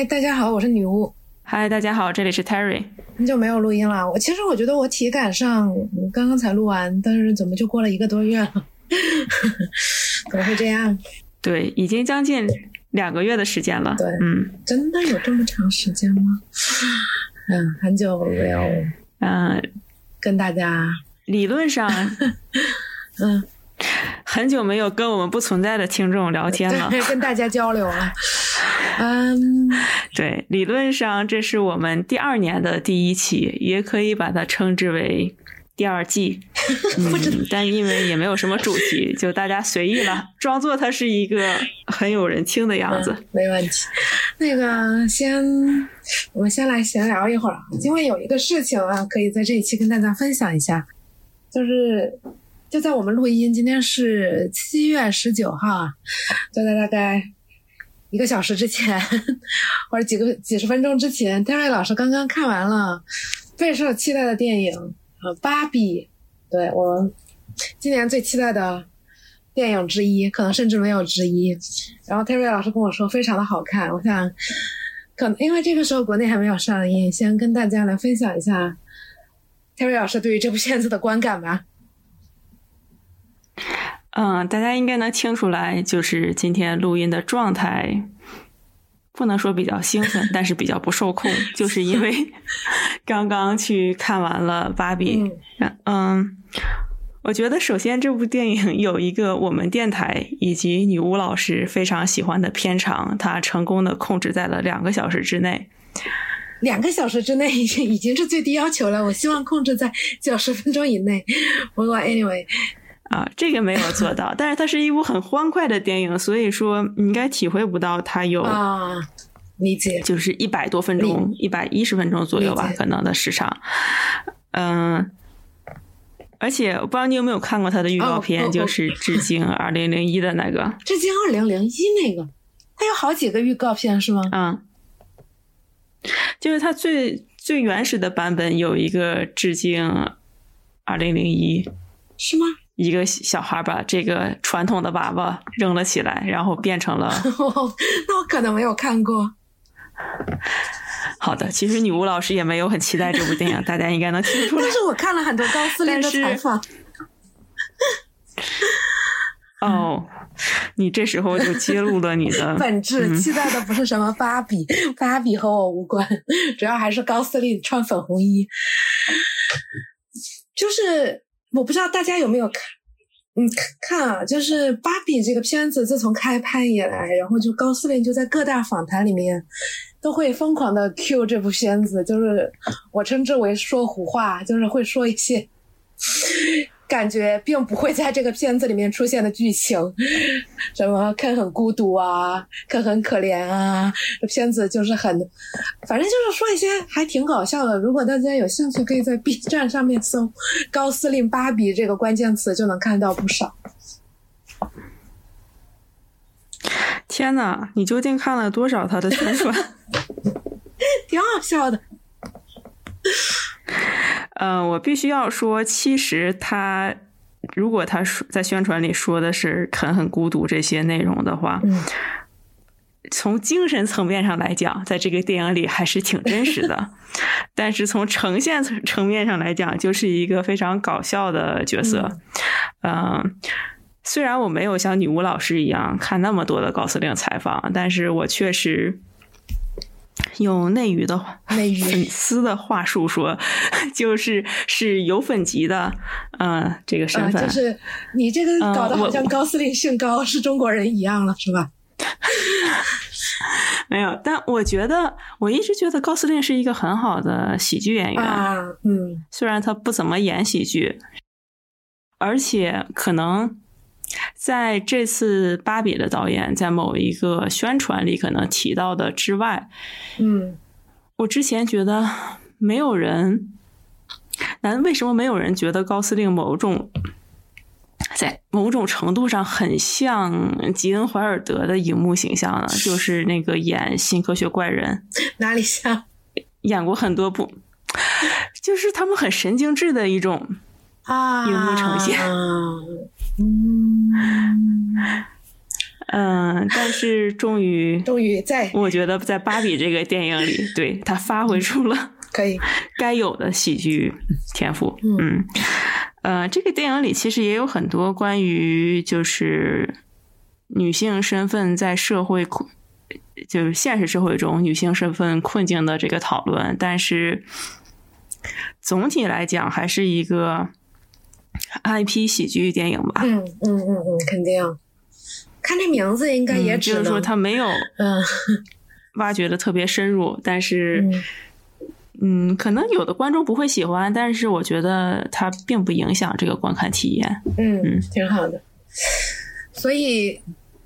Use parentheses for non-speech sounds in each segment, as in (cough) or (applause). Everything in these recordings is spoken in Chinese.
嗨，大家好，我是女巫。嗨，大家好，这里是 Terry。很久没有录音了，我其实我觉得我体感上刚刚才录完，但是怎么就过了一个多月了？(laughs) 怎么会这样？对，已经将近两个月的时间了。对，嗯，真的有这么长时间吗？嗯，很久没有，嗯，跟大家理论上 (laughs) (laughs) 嗯，很久没有跟我们不存在的听众聊天了，跟大家交流了。嗯，对，理论上这是我们第二年的第一期，也可以把它称之为第二季。(laughs) 嗯，但因为也没有什么主题，就大家随意了，装作它是一个很有人听的样子。没问题。那个，先我们先来闲聊一会儿，因为有一个事情啊，可以在这一期跟大家分享一下，就是就在我们录音，今天是七月十九号啊，就在大概。一个小时之前，或者几个几十分钟之前泰瑞老师刚刚看完了备受期待的电影啊，《芭比》，对我今年最期待的电影之一，可能甚至没有之一。然后泰瑞老师跟我说非常的好看，我想可能因为这个时候国内还没有上映，先跟大家来分享一下泰瑞老师对于这部片子的观感吧。嗯，大家应该能听出来，就是今天录音的状态，不能说比较兴奋，但是比较不受控，就是因为 (laughs) 刚刚去看完了《芭比》。嗯，我觉得首先这部电影有一个我们电台以及女巫老师非常喜欢的片长，它成功的控制在了两个小时之内。两个小时之内已经已经是最低要求了，我希望控制在九十分钟以内。不过 anyway。啊，这个没有做到，但是它是一部很欢快的电影，所以说你应该体会不到它有啊，理解，就是一百多分钟，一百一十分钟左右吧，可能的时长。嗯，而且我不知道你有没有看过它的预告片，就是致敬二零零一的那个，(laughs) 致敬二零零一那个，它有好几个预告片是吗？嗯，就是它最最原始的版本有一个致敬二零零一，是吗？一个小孩把这个传统的娃娃扔了起来，然后变成了。(laughs) 那我可能没有看过。(laughs) 好的，其实女巫老师也没有很期待这部电影，大家应该能听出来。(laughs) 但是我看了很多高司令的采访。哦，你这时候就揭露了你的本质。期待的不是什么芭比，芭比和我无关，主要还是高司令穿粉红衣。就是。我不知道大家有没有看，嗯，看啊，就是《芭比》这个片子，自从开拍以来，然后就高司令就在各大访谈里面都会疯狂的 Q 这部片子，就是我称之为说胡话，就是会说一些。感觉并不会在这个片子里面出现的剧情，什么肯很孤独啊，肯很可怜啊，这片子就是很，反正就是说一些还挺搞笑的。如果大家有兴趣，可以在 B 站上面搜“高司令芭比”这个关键词，就能看到不少。天哪，你究竟看了多少他的宣传？(laughs) 挺好笑的。嗯，(laughs) 我必须要说，其实他如果他说在宣传里说的是肯很孤独这些内容的话，从精神层面上来讲，在这个电影里还是挺真实的。(laughs) 但是从呈现层层面上来讲，就是一个非常搞笑的角色。嗯，虽然我没有像女巫老师一样看那么多的高司令采访，但是我确实。用内娱的内娱粉丝的话术说，(laughs) 就是是有粉级的，嗯，这个身份就是你这个搞得好像高司令姓高是中国人一样了，是吧？(laughs) 没有，但我觉得我一直觉得高司令是一个很好的喜剧演员，嗯，虽然他不怎么演喜剧，而且可能。在这次芭比的导演在某一个宣传里可能提到的之外，嗯，我之前觉得没有人，那为什么没有人觉得高司令某种在某种程度上很像吉恩怀尔德的荧幕形象呢？就是那个演《新科学怪人》，(laughs) 哪里像？演过很多部，就是他们很神经质的一种啊荧幕呈现。嗯，(laughs) 嗯，但是终于，(laughs) 终于在，我觉得在芭比这个电影里，对他发挥出了 (laughs) 可以该有的喜剧天赋。嗯，呃，这个电影里其实也有很多关于就是女性身份在社会困，就是现实社会中女性身份困境的这个讨论，但是总体来讲还是一个 IP 喜剧电影吧。嗯嗯嗯嗯，肯定。看这名字应该也只能就是说他没有嗯 (laughs) 挖掘的特别深入，但是嗯，可能有的观众不会喜欢，但是我觉得它并不影响这个观看体验。嗯嗯，挺好的。所以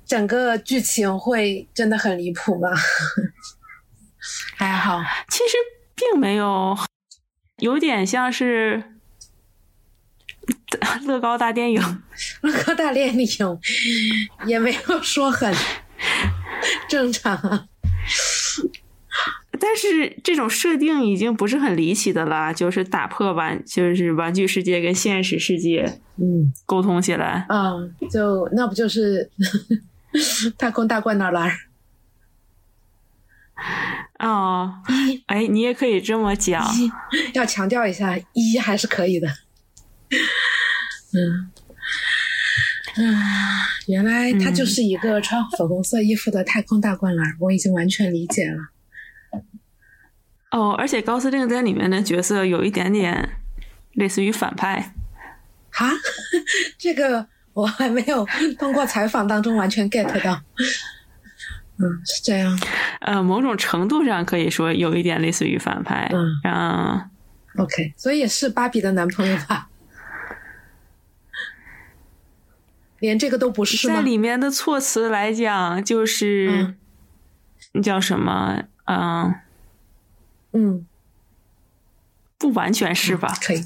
整个剧情会真的很离谱吗？(laughs) 还好，其实并没有，有点像是 (laughs) 乐高大电影。乐高大电影也没有说很正常，但是这种设定已经不是很离奇的了，就是打破玩，就是玩具世界跟现实世界，嗯，沟通起来嗯，就那不就是 (laughs) 太空大灌哪来？哦，哎，你也可以这么讲，要强调一下，一还是可以的，(laughs) 嗯。啊，原来他就是一个穿粉红色衣服的太空大灌篮，我已经完全理解了。哦，而且高司令在里面的角色有一点点类似于反派。哈，(laughs) 这个我还没有通过采访当中完全 get 到。嗯，是这样。呃，某种程度上可以说有一点类似于反派。嗯，OK，所以是芭比的男朋友吧？连这个都不是在里面的措辞来讲，就是那叫什么？嗯嗯，不完全是吧？可以，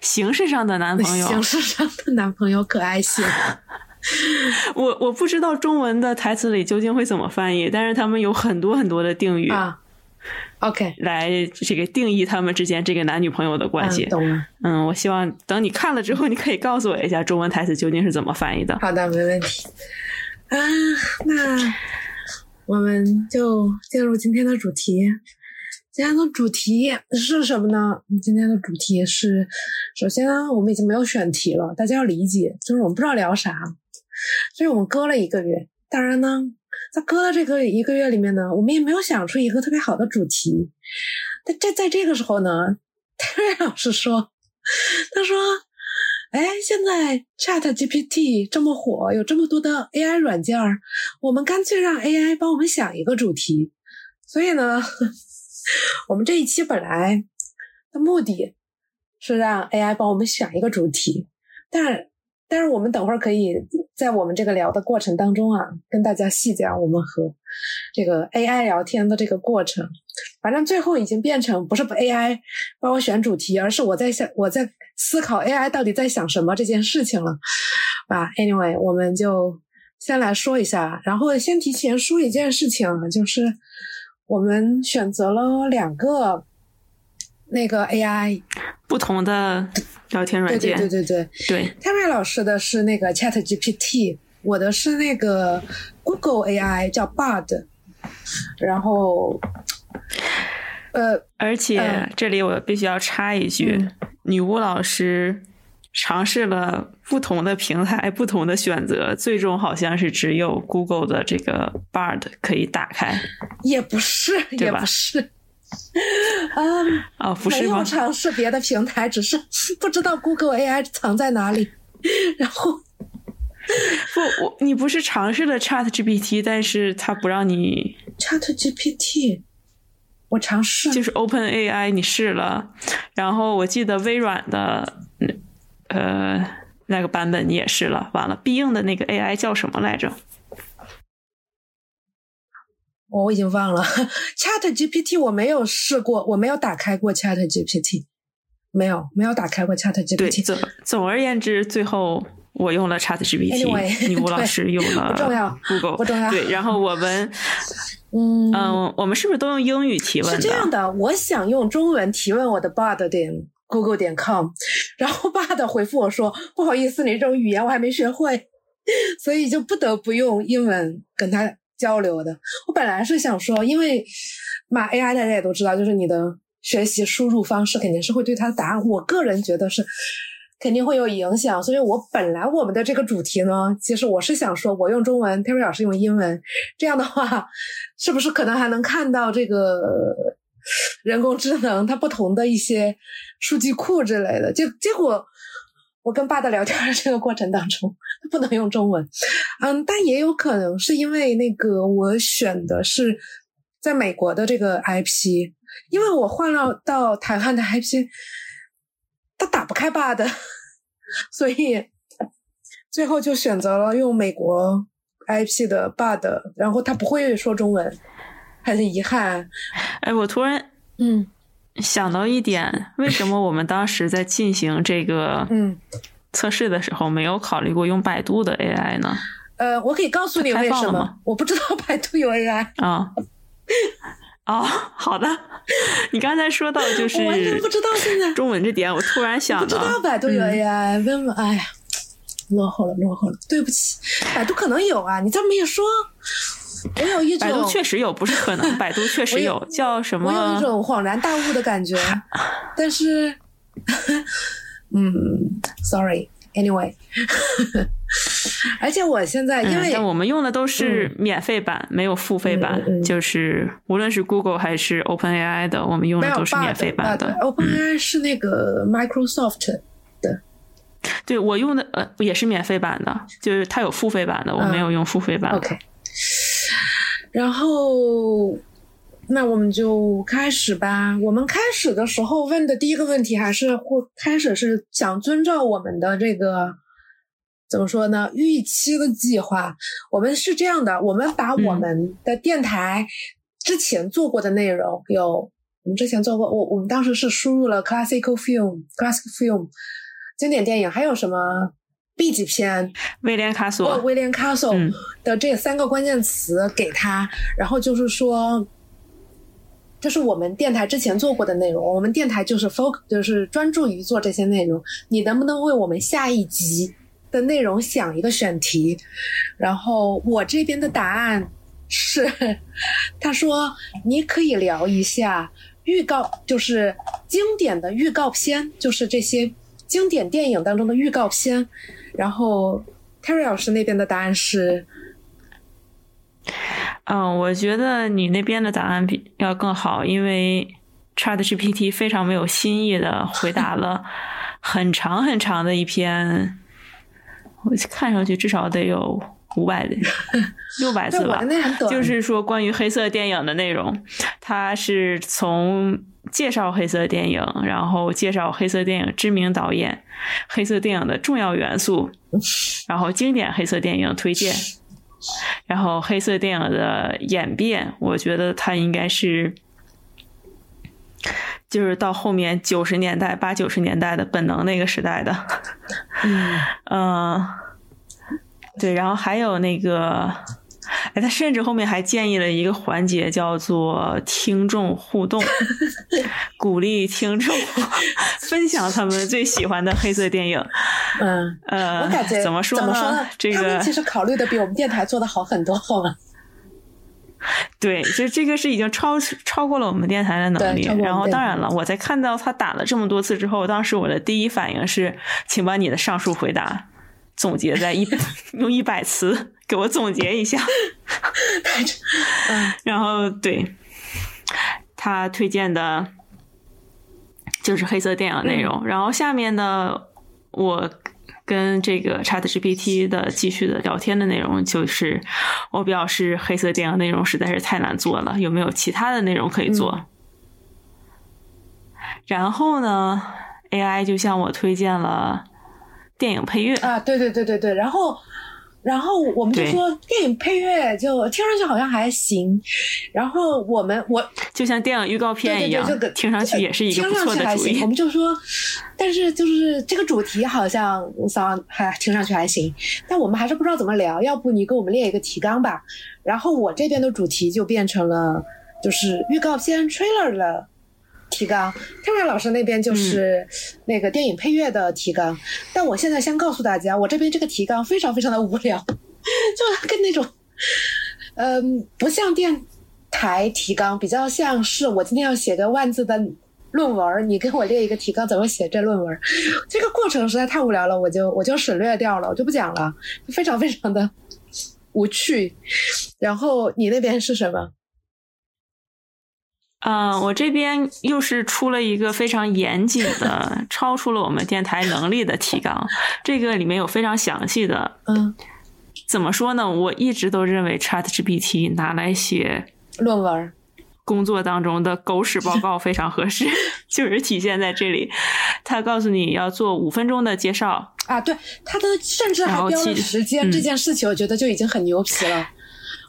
形式上的男朋友，形式上的男朋友可爱些。(laughs) 我我不知道中文的台词里究竟会怎么翻译，但是他们有很多很多的定语啊。OK，来这个定义他们之间这个男女朋友的关系。懂了。嗯，我希望等你看了之后，你可以告诉我一下中文台词究竟是怎么翻译的。好的，没问题。啊，那我们就进入今天的主题。今天的主题是什么呢？今天的主题是，首先呢，我们已经没有选题了，大家要理解，就是我们不知道聊啥，所以我们搁了一个月。当然呢。在搁的这个一个月里面呢，我们也没有想出一个特别好的主题。但在在这个时候呢，(laughs) 泰瑞老师说：“他说，哎，现在 Chat GPT 这么火，有这么多的 AI 软件儿，我们干脆让 AI 帮我们想一个主题。所以呢，(laughs) 我们这一期本来的目的是让 AI 帮我们想一个主题，但。”但是我们等会儿可以在我们这个聊的过程当中啊，跟大家细讲我们和这个 AI 聊天的这个过程。反正最后已经变成不是 AI 帮我选主题，而是我在想我在思考 AI 到底在想什么这件事情了。啊，Anyway，我们就先来说一下，然后先提前说一件事情，就是我们选择了两个那个 AI 不同的。聊天软件，对对对对对。泰瑞老师的是那个 Chat GPT，我的是那个 Google AI 叫 Bard，然后，呃，而且这里我必须要插一句，女巫老师尝试了不同的平台、不同的选择，最终好像是只有 Google 的这个 Bard 可以打开，也不是，也不是。啊 (laughs) 啊，不是没有尝试别的平台，只是不知道 Google AI 藏在哪里。然后，不，我你不是尝试了 Chat GPT，但是它不让你 (laughs) Chat GPT，我尝试就是 Open AI，你试了。然后我记得微软的呃那个版本你也试了，完了必应的那个 AI 叫什么来着？我已经忘了，(laughs) Chat GPT 我没有试过，我没有打开过 Chat GPT，没有没有打开过 Chat GPT。对，总总而言之，最后我用了 Chat GPT，你吴老师用了 Google，不重要。对，然后我们，(laughs) 嗯嗯，我们是不是都用英语提问？是这样的，我想用中文提问我的 Bard 点 Google 点 com，(laughs) 然后 Bard 回复我说：“不好意思，你这种语言我还没学会。”所以就不得不用英文跟他交流的。我本来是想说，因为骂 AI 大家也都知道，就是你的学习输入方式肯定是会对它的答案，我个人觉得是肯定会有影响。所以我本来我们的这个主题呢，其实我是想说，我用中文，Terry 老师用英文，这样的话，是不是可能还能看到这个人工智能它不同的一些数据库之类的？结结果。我跟爸的聊天的这个过程当中，不能用中文，嗯，但也有可能是因为那个我选的是在美国的这个 IP，因为我换了到台湾的 IP，他打不开爸的，所以最后就选择了用美国 IP 的爸的，然后他不会说中文，很遗憾。哎，我突然嗯。想到一点，为什么我们当时在进行这个 (laughs) 嗯测试的时候，没有考虑过用百度的 AI 呢？呃，我可以告诉你为什么，我不知道百度有 AI 啊。哦，好的。你刚才说到就是完全不知道现在中文这点，我突然想到，不知道百度有 AI，问问，哎呀，落后了，落后了，对不起，百度可能有啊，你这么一说。我有一种，百度确实有，不是可能，百度确实有，叫什么？我有一种恍然大悟的感觉，(laughs) 但是，嗯，sorry，anyway，(laughs) 而且我现在因为，但我们用的都是免费版，没有付费版，就是无论是 Google 还是 OpenAI 的，我们用的都是免费版的。OpenAI 是那个 Microsoft 的，对我用的呃也是免费版的，就是它有付费版的，我没有用付费版。OK。(laughs) 然后，那我们就开始吧。我们开始的时候问的第一个问题，还是会开始是想遵照我们的这个怎么说呢？预期的计划。我们是这样的，我们把我们的电台之前做过的内容，有我们之前做过，我我们当时是输入了 classical film、classical film 经典电影，还有什么？B 级片，威廉卡索，威廉卡索的这三个关键词给他，然后就是说，这是我们电台之前做过的内容。我们电台就是 focus，就是专注于做这些内容。你能不能为我们下一集的内容想一个选题？然后我这边的答案是，他说你可以聊一下预告，就是经典的预告片，就是这些经典电影当中的预告片。然后，Terry 老师那边的答案是，嗯，我觉得你那边的答案比要更好，因为 ChatGPT 非常没有新意的回答了很长很长的一篇，我看上去至少得有五百的 (laughs) 六百字吧，就是说关于黑色电影的内容，它是从。介绍黑色电影，然后介绍黑色电影知名导演、黑色电影的重要元素，(laughs) 然后经典黑色电影推荐，然后黑色电影的演变。我觉得它应该是，就是到后面九十年代、八九十年代的本能那个时代的。嗯，(laughs) 对，然后还有那个。哎，他甚至后面还建议了一个环节，叫做听众互动，(laughs) 鼓励听众 (laughs) 分享他们最喜欢的黑色电影。嗯，呃，我感觉怎么说呢？这个其实考虑的比我们电台做的好很多？(laughs) 对，就这个是已经超超过了我们电台的能力。然后，当然了，我在看到他打了这么多次之后，当时我的第一反应是，请把你的上述回答总结在一 (laughs) 用一百词。给我总结一下，然后对他推荐的，就是黑色电影内容。然后下面呢，我跟这个 Chat GPT 的继续的聊天的内容，就是我表示黑色电影内容实在是太难做了，有没有其他的内容可以做？然后呢，AI 就向我推荐了电影配乐啊，对对对对对，然后。然后我们就说电影配乐就听上去好像还行，然后我们我就像电影预告片一样，听上去也是一个不错的主意。我们就说，但是就是这个主题好像桑还听上去还行，但我们还是不知道怎么聊。要不你给我们列一个提纲吧？然后我这边的主题就变成了就是预告片 trailer 的提纲，泰瑞老师那边就是那个电影配乐的提纲。但我现在先告诉大家，我这边这个提纲非常非常的无聊，(laughs) 就跟那种，嗯，不像电台提纲，比较像是我今天要写个万字的论文，你给我列一个提纲，怎么写这论文？这个过程实在太无聊了，我就我就省略掉了，我就不讲了，非常非常的无趣。然后你那边是什么？嗯，我这边又是出了一个非常严谨的、(laughs) 超出了我们电台能力的提纲。这个里面有非常详细的，嗯，怎么说呢？我一直都认为 ChatGPT 拿来写论文、工作当中的狗屎报告非常合适，(laughs) 就是体现在这里。他告诉你要做五分钟的介绍啊，对，他的甚至还标了时间，这件事情我觉得就已经很牛皮了。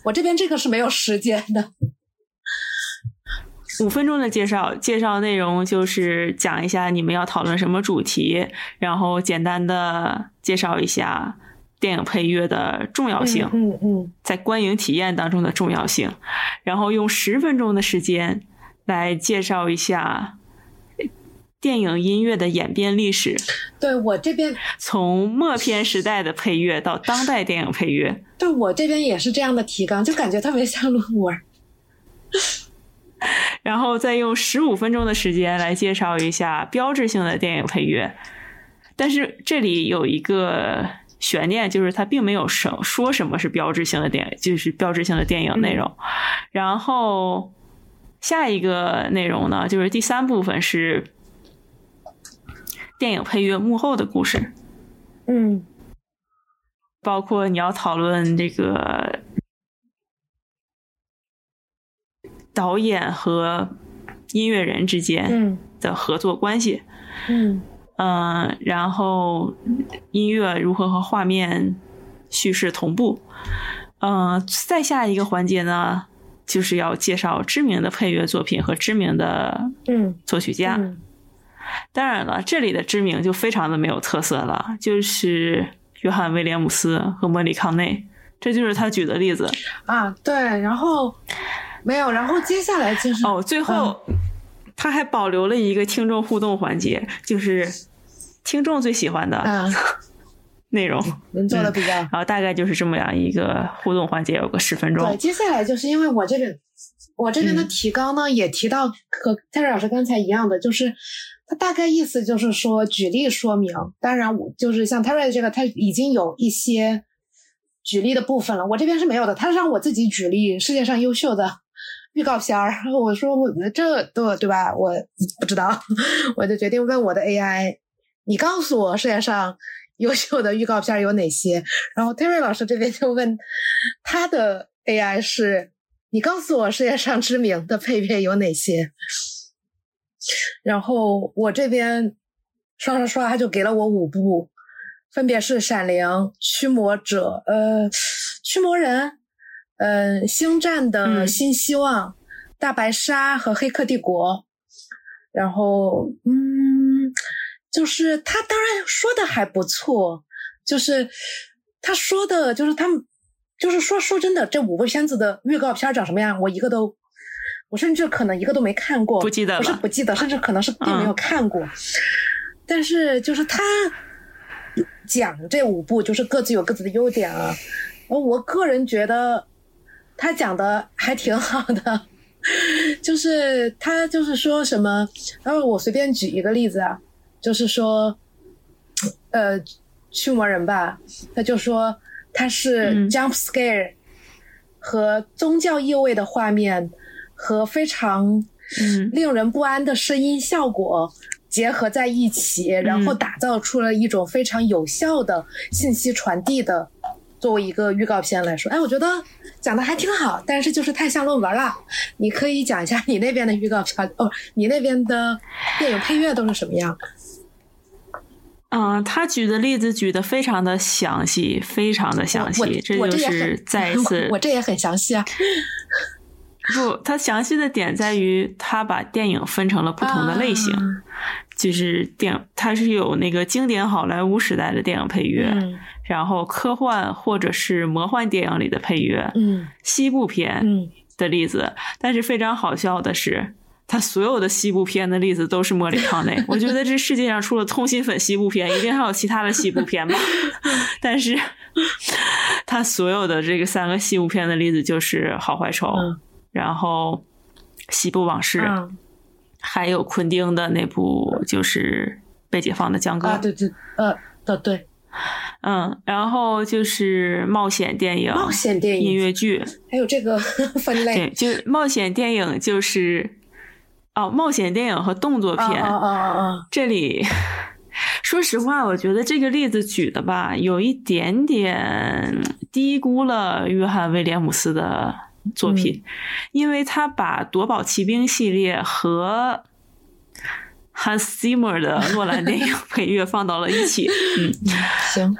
我这边这个是没有时间的。五分钟的介绍，介绍内容就是讲一下你们要讨论什么主题，然后简单的介绍一下电影配乐的重要性，嗯嗯，在观影体验当中的重要性，然后用十分钟的时间来介绍一下电影音乐的演变历史。对我这边，从默片时代的配乐到当代电影配乐，对我这边也是这样的提纲，就感觉特别像论文。然后再用十五分钟的时间来介绍一下标志性的电影配乐，但是这里有一个悬念，就是它并没有什说什么是标志性的电，就是标志性的电影内容。然后下一个内容呢，就是第三部分是电影配乐幕后的故事，嗯，包括你要讨论这个。导演和音乐人之间的合作关系，嗯嗯，然后音乐如何和画面叙事同步，嗯，再下一个环节呢，就是要介绍知名的配乐作品和知名的嗯作曲家。当然了，这里的知名就非常的没有特色了，就是约翰威廉姆斯和莫里康内，这就是他举的例子啊。对，然后。没有，然后接下来就是哦，最后他还保留了一个听众互动环节，就是听众最喜欢的 (laughs) 内容，能做的比较，然后大概就是这么样一个互动环节，有个十分钟。对，接下来就是因为我这边我这边的提纲呢，也提到和泰瑞老师刚才一样的，就是他大概意思就是说举例说明，当然我就是像泰瑞这个，他已经有一些举例的部分了，我这边是没有的，他让我自己举例世界上优秀的。预告片儿，(laughs) 我说我这对对吧？我不知道，(laughs) 我就决定问我的 AI，你告诉我世界上优秀的预告片有哪些？然后 Terry 老师这边就问他的 AI 是，你告诉我世界上知名的配乐有哪些？然后我这边刷刷刷，他就给了我五部，分别是《闪灵》《驱魔者》呃，《驱魔人》。嗯，星战的新希望、大白鲨和黑客帝国，然后嗯，就是他当然说的还不错，就是他说的，就是他们，就是说说真的，这五部片子的预告片长什么样，我一个都，我甚至可能一个都没看过，不记得不是不记得，甚至可能是并没有看过，但是就是他讲这五部，就是各自有各自的优点啊，我个人觉得。他讲的还挺好的，(laughs) 就是他就是说什么，然后我随便举一个例子啊，就是说，呃，驱魔人吧，他就说他是 jump scare 和宗教意味的画面和非常令人不安的声音效果结合在一起，然后打造出了一种非常有效的信息传递的。作为一个预告片来说，哎，我觉得讲的还挺好，但是就是太像论文了。你可以讲一下你那边的预告片哦，你那边的电影配乐都是什么样？嗯，他举的例子举的非常的详细，非常的详细，这就是再 (laughs) 一次，我这也很详细啊。不，他详细的点在于，他把电影分成了不同的类型，就是电，它是有那个经典好莱坞时代的电影配乐，然后科幻或者是魔幻电影里的配乐，嗯，西部片的例子。但是非常好笑的是，它所有的西部片的例子都是莫里康内。(laughs) 我觉得这世界上除了通心粉西部片，一定还有其他的西部片吧。(laughs) 但是他所有的这个三个西部片的例子就是《好坏丑》，然后《西部往事》，还有昆汀的那部就是《被解放的江歌》。啊，对对，呃，的对。嗯，然后就是冒险电影、冒险电影、音乐剧，还有这个分类。对，就是冒险电影，就是哦，冒险电影和动作片。哦哦哦这里，说实话，我觉得这个例子举的吧，有一点点低估了约翰威廉姆斯的作品，因为他把夺宝奇兵系列和。Hans Zimmer 的诺兰电影 (laughs) 配乐放到了一起，嗯，行，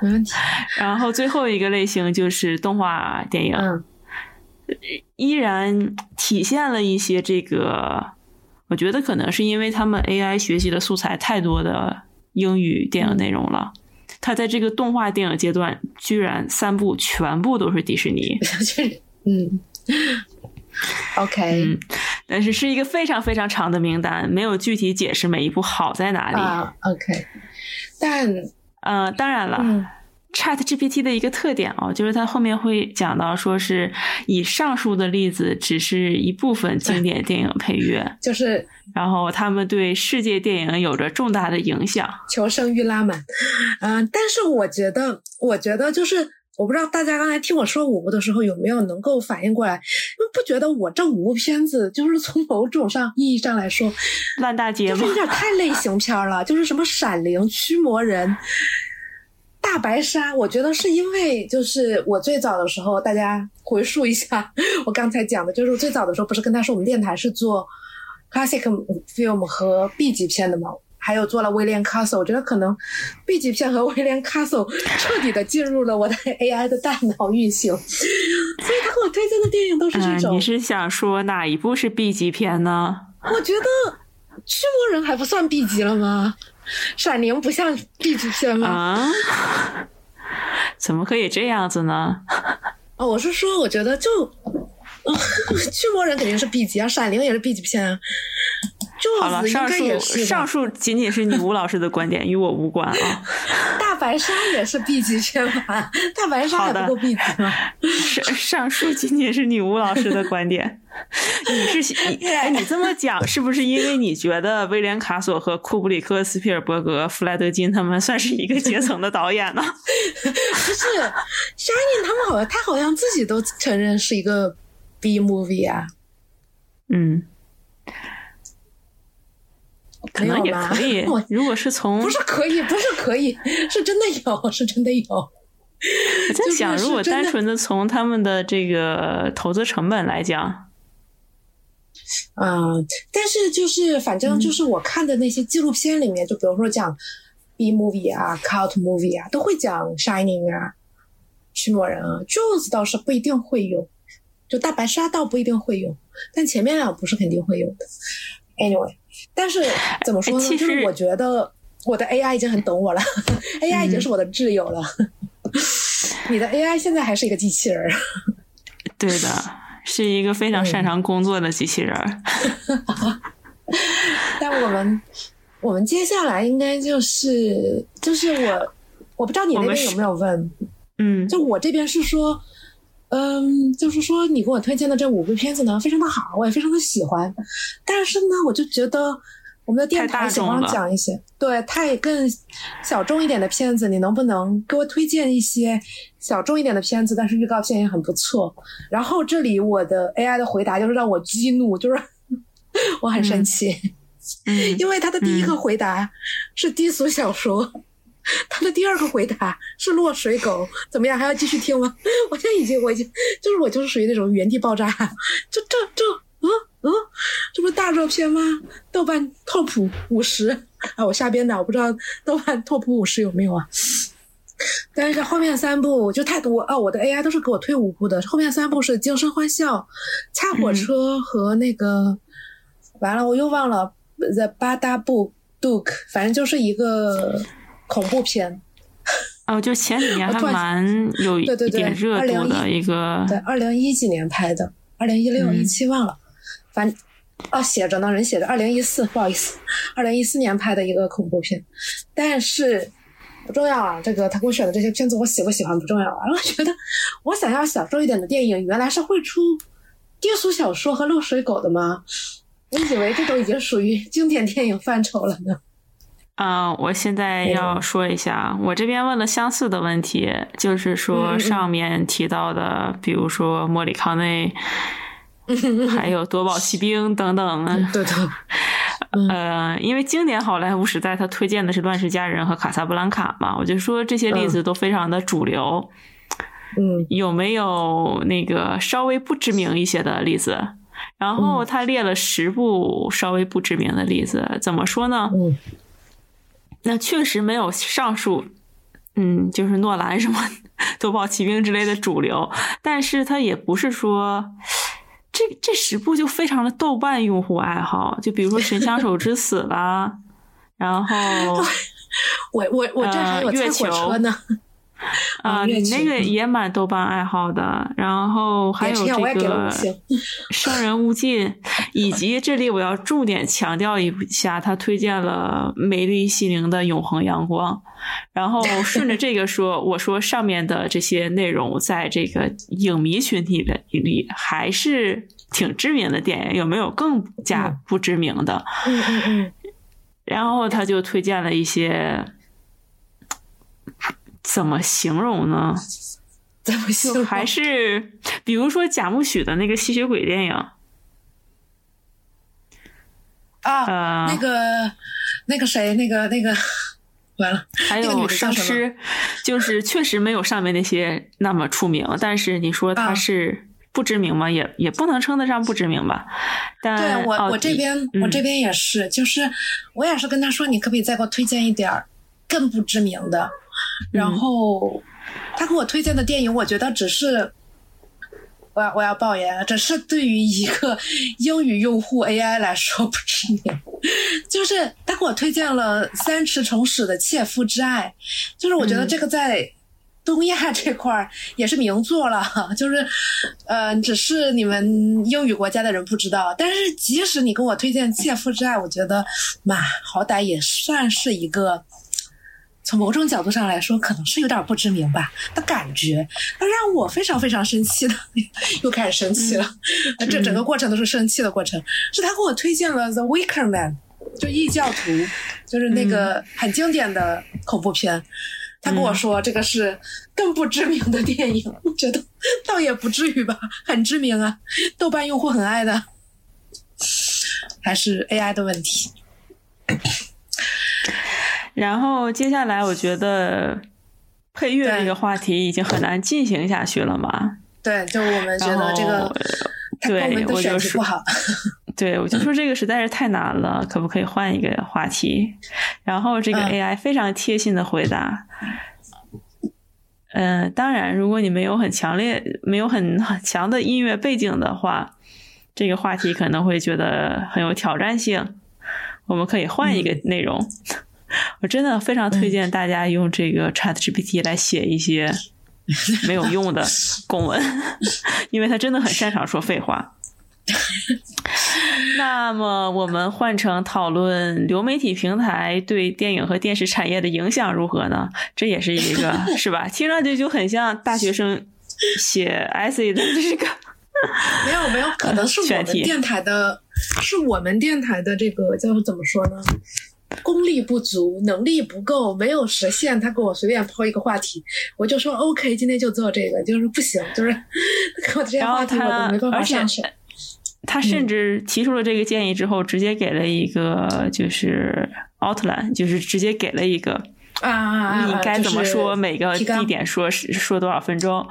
没问题。然后最后一个类型就是动画电影，嗯，依然体现了一些这个，我觉得可能是因为他们 AI 学习的素材太多的英语电影内容了，他在这个动画电影阶段居然三部全部都是迪士尼，(laughs) 嗯。OK，嗯，但是是一个非常非常长的名单，没有具体解释每一部好在哪里。啊，OK，但呃，当然了，Chat GPT 的一个特点哦，就是它后面会讲到，说是以上述的例子只是一部分经典电影配乐，就是然后他们对世界电影有着重大的影响。求生欲拉满，嗯，但是我觉得，我觉得就是。我不知道大家刚才听我说五部的时候有没有能够反应过来，因为不觉得我这五部片子就是从某种上意义上来说烂大街，就是有点太类型片了，就是什么《闪灵》《驱魔人》《大白鲨》，我觉得是因为就是我最早的时候，大家回溯一下，我刚才讲的就是我最早的时候不是跟他说我们电台是做 classic film 和 B 级片的吗？还有做了威廉·卡索，我觉得可能 B 级片和威廉·卡索彻底的进入了我的 AI 的大脑运行，所以他给我推荐的电影都是这种。你是想说哪一部是 B 级片呢？我觉得《驱魔人》还不算 B 级了吗？《闪灵》不像 B 级片吗？啊？怎么可以这样子呢？哦，我是说，我觉得就《驱魔人》肯定是 B 级啊，《闪灵》也是 B 级片啊。好了，上述上述仅仅是女巫老师的观点，与我无关啊。(laughs) 大白鲨也是 B 级片吧？大白鲨还不够 B 级吗？上上述仅仅是女巫老师的观点。(laughs) 你是你哎，你这么讲是不是因为你觉得威廉卡索和库布里克、斯皮尔伯格、弗莱德金他们算是一个阶层的导演呢？(laughs) 不是，沙尼他们好像他好像自己都承认是一个 B movie 啊。嗯。可能也可以。(laughs) 如果是从不是可以，不是可以，是真的有，是真的有。我在想，如果单纯的从他们的这个投资成本来讲，嗯，但是就是反正就是我看的那些纪录片里面，就比如说讲 B movie 啊、cult movie 啊，都会讲 Shining 啊、驱魔人啊、Jones 倒是不一定会有，就大白鲨倒不一定会有，但前面两部是肯定会有的。Anyway。但是怎么说呢？就是我觉得我的 AI 已经很懂我了，AI 已经是我的挚友了。你的 AI 现在还是一个机器人？(laughs) 对的，是一个非常擅长工作的机器人。(laughs) 但我们我们接下来应该就是就是我我不知道你那边有没有问，嗯，就我这边是说。嗯，就是说你给我推荐的这五部片子呢，非常的好，我也非常的喜欢。但是呢，我就觉得我们的电台喜欢讲一些对太更小众一点的片子，你能不能给我推荐一些小众一点的片子？但是预告片也很不错。然后这里我的 AI 的回答就是让我激怒，就是 (laughs) 我很生气，因为他的第一个回答是低俗小说。(laughs) 他的第二个回答是落水狗，怎么样？还要继续听吗？(laughs) 我现在已经，我已经，就是我就是属于那种原地爆炸，这这这，嗯嗯，这不是大热片吗？豆瓣 top 五十啊，我瞎编的，我不知道豆瓣 top 五十有没有啊。但是后面三部就太多啊，我的 AI 都是给我推五部的，后面三部是《惊声欢笑》、《擦火车》和那个，完了我又忘了 The 八大部 Duke，反正就是一个。恐怖片，哦，就前几年 (laughs) 还蛮有一点热度的一个，对，二零一几年拍的，二零一六一七忘了，反哦，写着呢，人写着二零一四，不好意思，二零一四年拍的一个恐怖片，但是不重要啊。这个他给我选的这些片子，我喜不喜欢不重要啊。(laughs) 我觉得我想要小众一点的电影，原来是会出低俗小说和漏水狗的吗？我以为这种已经属于经典电影范畴了呢。啊，我现在要说一下，我这边问了相似的问题，就是说上面提到的，比如说莫里康内。(laughs) 还有夺宝奇兵等等。(laughs) 呃，因为经典好莱坞时代，他推荐的是《乱世佳人》和《卡萨布兰卡》嘛，我就说这些例子都非常的主流。嗯，有没有那个稍微不知名一些的例子？然后他列了十部稍微不知名的例子，怎么说呢？嗯，那确实没有上述，嗯，就是诺兰什么《(laughs) 夺宝奇兵》之类的主流，但是它也不是说。这这十部就非常的豆瓣用户爱好，就比如说《神枪手之死》啦，然后 (laughs) 我我我这还有月球呢。啊，你那个也蛮豆瓣爱好的，然后还有这个《生人勿近》，以及这里我要重点强调一下，他推荐了美丽心灵的永恒阳光。然后顺着这个说，我说上面的这些内容，在这个影迷群体的里还是挺知名的电影，有没有更加不知名的？嗯嗯嗯。然后他就推荐了一些。怎么形容呢？怎么形容？还是比如说贾木许的那个吸血鬼电影啊，那个那个谁，那个那个 (laughs) 完了，还有丧尸，就是确实没有上面那些那么出名，但是你说他是不知名吗？也也不能称得上不知名吧。但对我我这边我这边也是，就是我也是跟他说，你可不可以再给我推荐一点更不知名的？然后他给我推荐的电影，我觉得只是我要我要爆言了，只是对于一个 (laughs) 英语用户 AI 来说不知名。(laughs) 就是他给我推荐了三池崇史的《切肤之爱》，就是我觉得这个在东亚这块儿也是名作了，(laughs) 就是呃，只是你们英语国家的人不知道。但是即使你给我推荐《切肤之爱》，我觉得嘛，好歹也算是一个。从某种角度上来说，可能是有点不知名吧的感觉，那让我非常非常生气的，(laughs) 又开始生气了。这整个过程都是生气的过程。是他给我推荐了《The Wicker Man》，就异教徒，就是那个很经典的恐怖片。他跟我说这个是更不知名的电影，(laughs) 我觉得倒也不至于吧，很知名啊，豆瓣用户很爱的，还是 AI 的问题。然后接下来，我觉得配乐这个话题已经很难进行下去了嘛。对，就我们觉得这个，对，我就说，(laughs) 对，我就说这个实在是太难了，可不可以换一个话题？然后这个 AI 非常贴心的回答，嗯，当然，如果你没有很强烈、没有很强的音乐背景的话，这个话题可能会觉得很有挑战性。我们可以换一个内容。(laughs) 我真的非常推荐大家用这个 Chat GPT 来写一些 (laughs) 没有用的公文，(laughs) 因为他真的很擅长说废话。那么，我们换成讨论流媒体平台对电影和电视产业的影响如何呢？这也是一个，是吧？听上去就很像大学生写 essay 的这个。没有，没有可能是我们电台的，是我们电台的这个叫怎么说呢？功力不足，能力不够，没有实现。他给我随便抛一个话题，我就说 OK，今天就做这个。就是不行，就是给我这些话题我都没办法上手。他甚至提出了这个建议之后，直接给了一个就是 outline，就是直接给了一个啊，你该怎么说每个地点说是说多少分钟，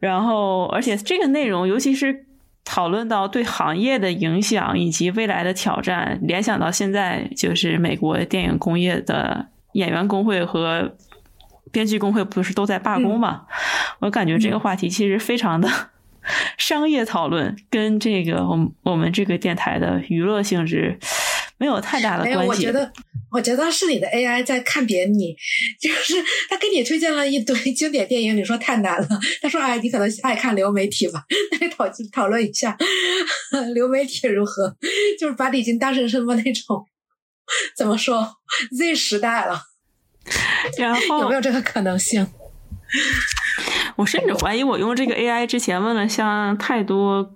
然后而且这个内容尤其是。讨论到对行业的影响以及未来的挑战，联想到现在就是美国电影工业的演员工会和编剧工会不是都在罢工嘛？我感觉这个话题其实非常的商业讨论，跟这个我们我们这个电台的娱乐性质没有太大的关系。我觉得我觉得是你的 AI 在看扁你，就是他给你推荐了一堆 (laughs) 经典电影，你说太难了。他说：“哎，你可能爱看流媒体吧？那讨讨论一下 (laughs) 流媒体如何？就是把你已经当成什么那种怎么说 Z 时代了？(laughs) 然后有没有这个可能性？我甚至怀疑，我用这个 AI 之前问了像太多。”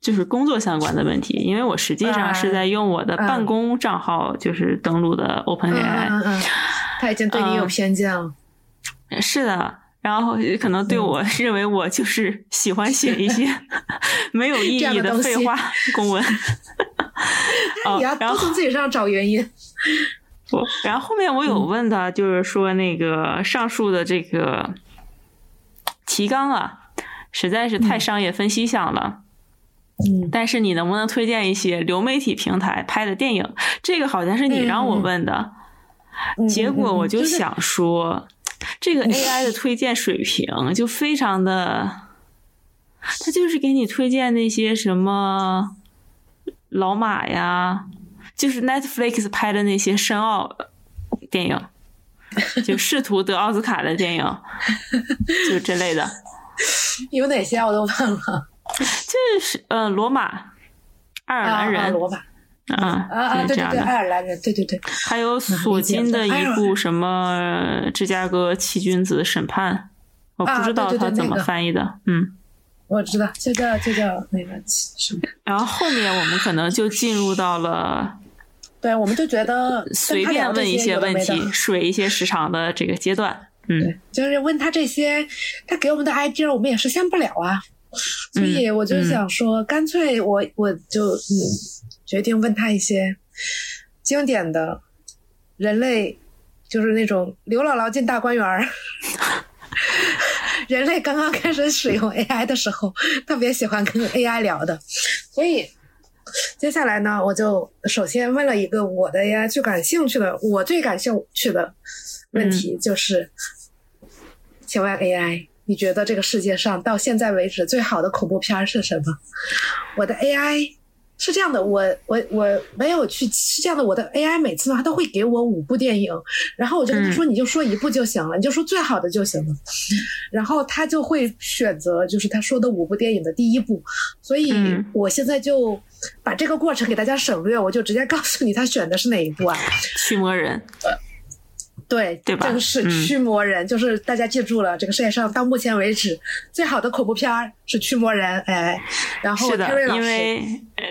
就是工作相关的问题，因为我实际上是在用我的办公账号，就是登录的 OpenAI。嗯嗯，他已经对你有偏见了。是的，然后可能对我认为我就是喜欢写一些 (laughs) 没有意义的废话 (laughs) 公文。你要多从自己身上找原因。(laughs) 我，然后后面我有问他，就是说那个上述的这个提纲啊，实在是太商业分析向了。嗯，但是你能不能推荐一些流媒体平台拍的电影？这个好像是你让我问的，结果我就想说，这个 AI 的推荐水平就非常的，他就是给你推荐那些什么老马呀，就是 Netflix 拍的那些深奥电影，就试图得奥斯卡的电影，(laughs) 就这类的。有哪些我都忘了。(laughs) 就是呃，罗马，爱尔兰人，罗马，啊啊啊，对对对，爱尔兰人，对对对。还有索金的一部什么《芝加哥七君子审判》，我不知道他怎么翻译的，嗯，我知道，就叫就叫那个什么。然后后面我们可能就进入到了，(laughs) 对，我们就觉得随便问一些问题，水一些时长的这个阶段，嗯，就是问他这些，他给我们的 idea，我们也实现不了啊。所以我就想说，干脆我我就嗯决定问他一些经典的，人类就是那种刘姥姥进大观园儿，(laughs) 人类刚刚开始使用 AI 的时候，特别喜欢跟 AI 聊的。所以接下来呢，我就首先问了一个我的 AI 最感兴趣的，我最感兴趣的问题就是，请问 AI。你觉得这个世界上到现在为止最好的恐怖片是什么？我的 AI 是这样的，我我我没有去是这样的，我的 AI 每次呢，他都会给我五部电影，然后我就跟他说，你就说一部就行了，你就说最好的就行了，然后他就会选择就是他说的五部电影的第一部，所以我现在就把这个过程给大家省略，我就直接告诉你他选的是哪一部啊？驱魔人。对，对吧？正是驱魔人，就是大家记住了，这个世界上到目前为止最好的恐怖片是驱魔人，哎，然后是的，因为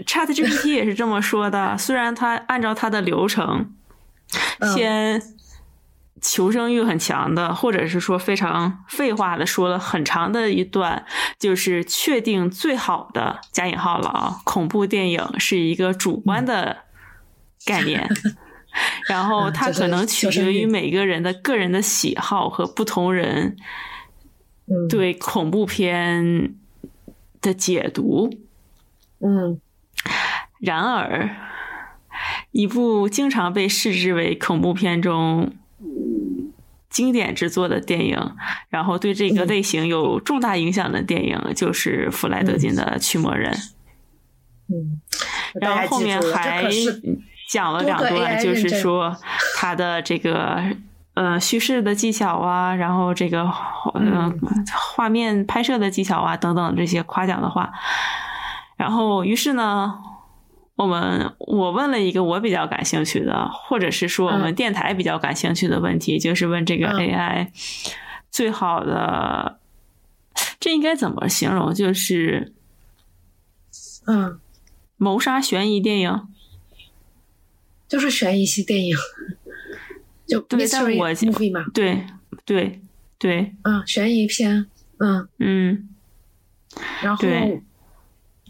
Chat GPT (laughs) 也是这么说的。虽然他按照他的流程，先求生欲很强的，或者是说非常废话的说了很长的一段，就是确定最好的加引号了啊，恐怖电影是一个主观的概念。然后它可能取决于每个人的个人的喜好和不同人对恐怖片的解读。嗯，然而，一部经常被视之为恐怖片中经典之作的电影，然后对这个类型有重大影响的电影，就是弗莱德金的《驱魔人》。嗯，然后后面还。讲了两段，就是说他的这个呃叙事的技巧啊，然后这个嗯画面拍摄的技巧啊等等这些夸奖的话。然后于是呢，我们我问了一个我比较感兴趣的，或者是说我们电台比较感兴趣的问题，就是问这个 AI 最好的这应该怎么形容？就是嗯，谋杀悬疑电影。就是悬疑系电影，就 mystery movie 嘛。对对对，嗯，悬疑片，嗯嗯，然后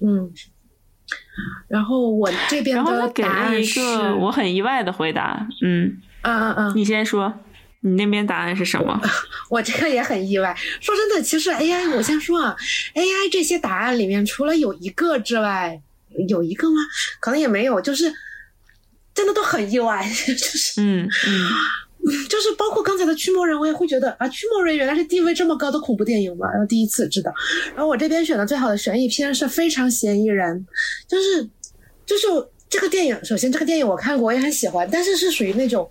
嗯，然后我这边的答案是我很意外的回答，嗯嗯嗯嗯，你先说，你那边答案是什么？(laughs) 我这个也很意外。说真的，其实 AI，我先说啊，AI 这些答案里面，除了有一个之外，有一个吗？可能也没有，就是。真的都很意外，(laughs) 就是嗯嗯，(laughs) 就是包括刚才的驱魔人，我也会觉得啊，驱魔人原来是地位这么高的恐怖电影嘛，然后第一次知道。然后我这边选的最好的悬疑片是非常嫌疑人，就是就是这个电影，首先这个电影我看过，我也很喜欢，但是是属于那种，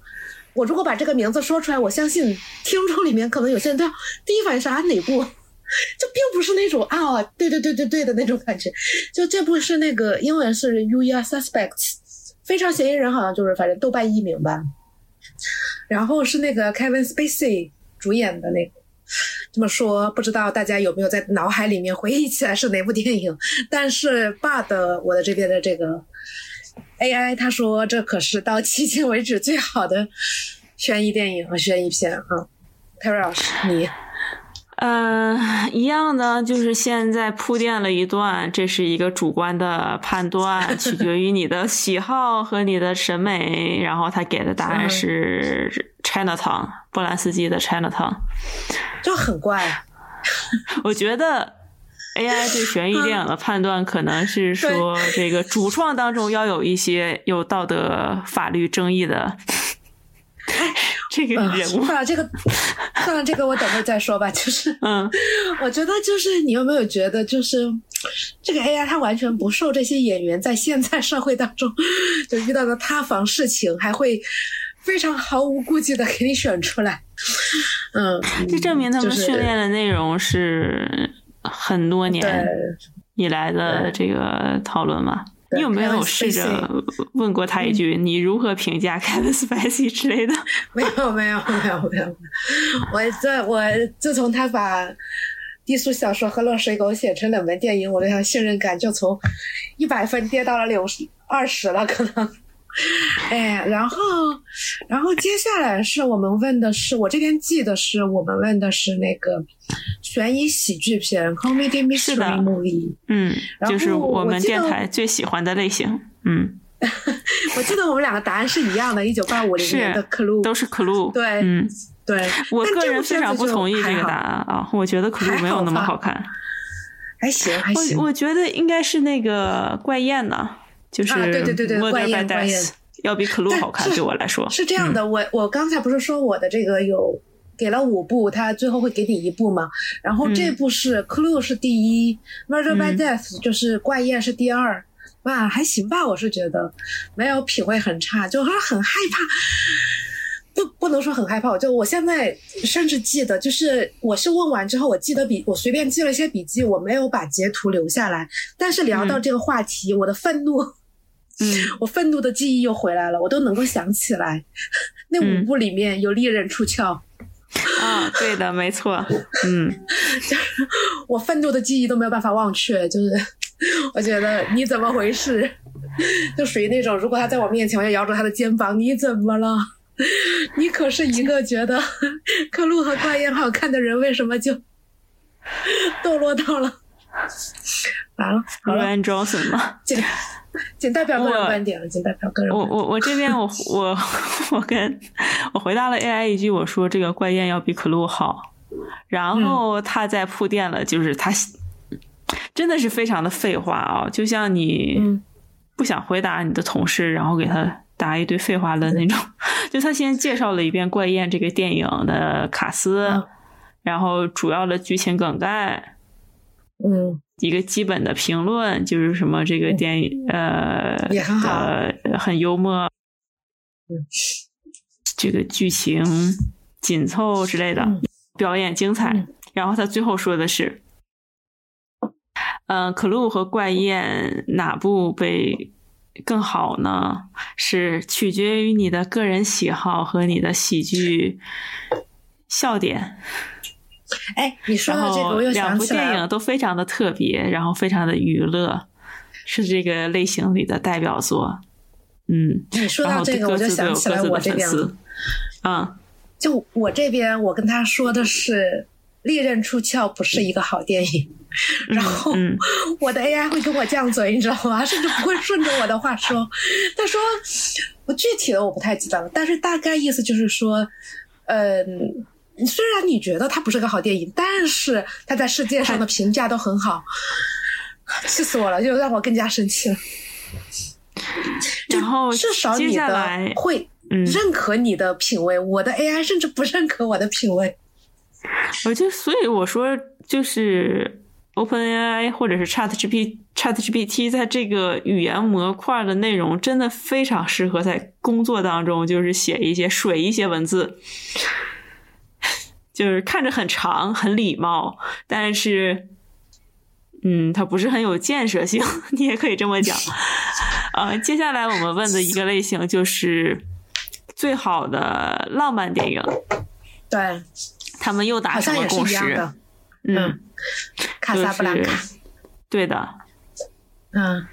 我如果把这个名字说出来，我相信听众里面可能有些人都要第一反应是啊哪部，(laughs) 就并不是那种啊对对对对对的那种感觉。就这部是那个英文是 You Are Suspects，非常嫌疑人，好像就是反正豆瓣一名吧。然后是那个 Kevin Spacey 主演的那个。这么说，不知道大家有没有在脑海里面回忆起来是哪部电影？但是 Bud 我的这边的这个 AI 他说，这可是到迄今为止最好的悬疑电影和悬疑片啊。Terry 老师，你？呃，一样的，就是现在铺垫了一段，这是一个主观的判断，取决于你的喜好和你的审美。然后他给的答案是 Chinatown，波兰斯基的 Chinatown。就很怪，(laughs) 我觉得 AI 对悬疑电影的判断可能是 (laughs) 说，这个主创当中要有一些有道德、法律争议的 (laughs) 这个人物。算了，这个算了，这个我等会再说吧。就是，嗯，(laughs) 我觉得就是你有没有觉得，就是这个 AI 它完全不受这些演员在现在社会当中就遇到的塌房事情，还会。非常毫无顾忌的给你选出来，嗯，这证明他们训练的内容是很多年以来的这个讨论嘛？你有没有试着问过他一句“你如何评价 Kevin Spacey” 之类的？(laughs) 没有，没有，没有，没有。我这我自从他把低俗小说和落水狗写成冷门电影，我对他信任感就从一百分跌到了六十二十了，可能。(laughs) 哎，然后，然后接下来是我们问的是，我这边记得是我们问的是那个悬疑喜剧片 comedy mystery movie，嗯，就是我们电台最喜欢的类型，嗯，(laughs) 我记得我们两个答案是一样的，一九八五零年的《Clue》都是《Clue》，对，嗯，对，我个人非常不同意这个答案啊，我觉得《Clue》没有那么好看，还行，还行，我我觉得应该是那个怪宴呢。就是对对对对，怪艳怪艳，要比可露好看。对我来说是这样的。我我刚才不是说我的这个有给了五部，他最后会给你一部嘛？然后这部是 Clue 是第一，Murder by Death 就是怪艳是第二。哇，还行吧，我是觉得没有品味很差，就还很害怕。不不能说很害怕，就我现在甚至记得，就是我是问完之后，我记得笔，我随便记了一些笔记，我没有把截图留下来。但是聊到这个话题，我的愤怒。嗯，我愤怒的记忆又回来了，我都能够想起来，(laughs) 那五部里面有利刃出鞘。啊，对的，没错。(laughs) 嗯，就是我愤怒的记忆都没有办法忘却，就是我觉得你怎么回事，(laughs) 就属于那种，如果他在我面前，我要摇着他的肩膀，你怎么了？你可是一个觉得克鲁和怪艳好看的人，为什么就堕落到了？完了？仅代表个人观点，仅代表个人。我我我这边我 (laughs) 我 (laughs) 我跟我回答了 AI 一句，我说这个怪宴要比可露好，然后他在铺垫了，就是他真的是非常的废话啊，就像你不想回答你的同事，然后给他答一堆废话的那种。(laughs) 就他先介绍了一遍怪宴这个电影的卡斯，然后主要的剧情梗概，嗯。一个基本的评论就是什么这个电影呃呃很幽默，这个剧情紧凑之类的，表演精彩。然后他最后说的是，嗯，可露和怪宴哪部被更好呢？是取决于你的个人喜好和你的喜剧笑点。哎，你说到这个，我又想起来两部电影都非常的特别，然后非常的娱乐，是这个类型里的代表作。嗯，你说到这个，我就想起来我这边，啊，就我这边，我跟他说的是《利刃出鞘》不是一个好电影，然后 (laughs) 我的 AI 会跟我犟嘴，你知道吗？甚至不会顺着我的话说。他说，我具体的我不太记得了，但是大概意思就是说，嗯。虽然你觉得它不是个好电影，但是它在世界上的评价都很好，气死我了，就让我更加生气了。然后至少你的会认可你的品味，我的 AI 甚至不认可我的品味。我就所以我说，就是 OpenAI 或者是 ChatGPT ChatGPT 在这个语言模块的内容真的非常适合在工作当中，就是写一些水一些文字，就是看着很长很礼貌，但是。嗯，它不是很有建设性，(laughs) 你也可以这么讲。(laughs) 呃，接下来我们问的一个类型就是最好的浪漫电影。对，他们又达成了共识。嗯，卡萨布兰卡。对的。嗯。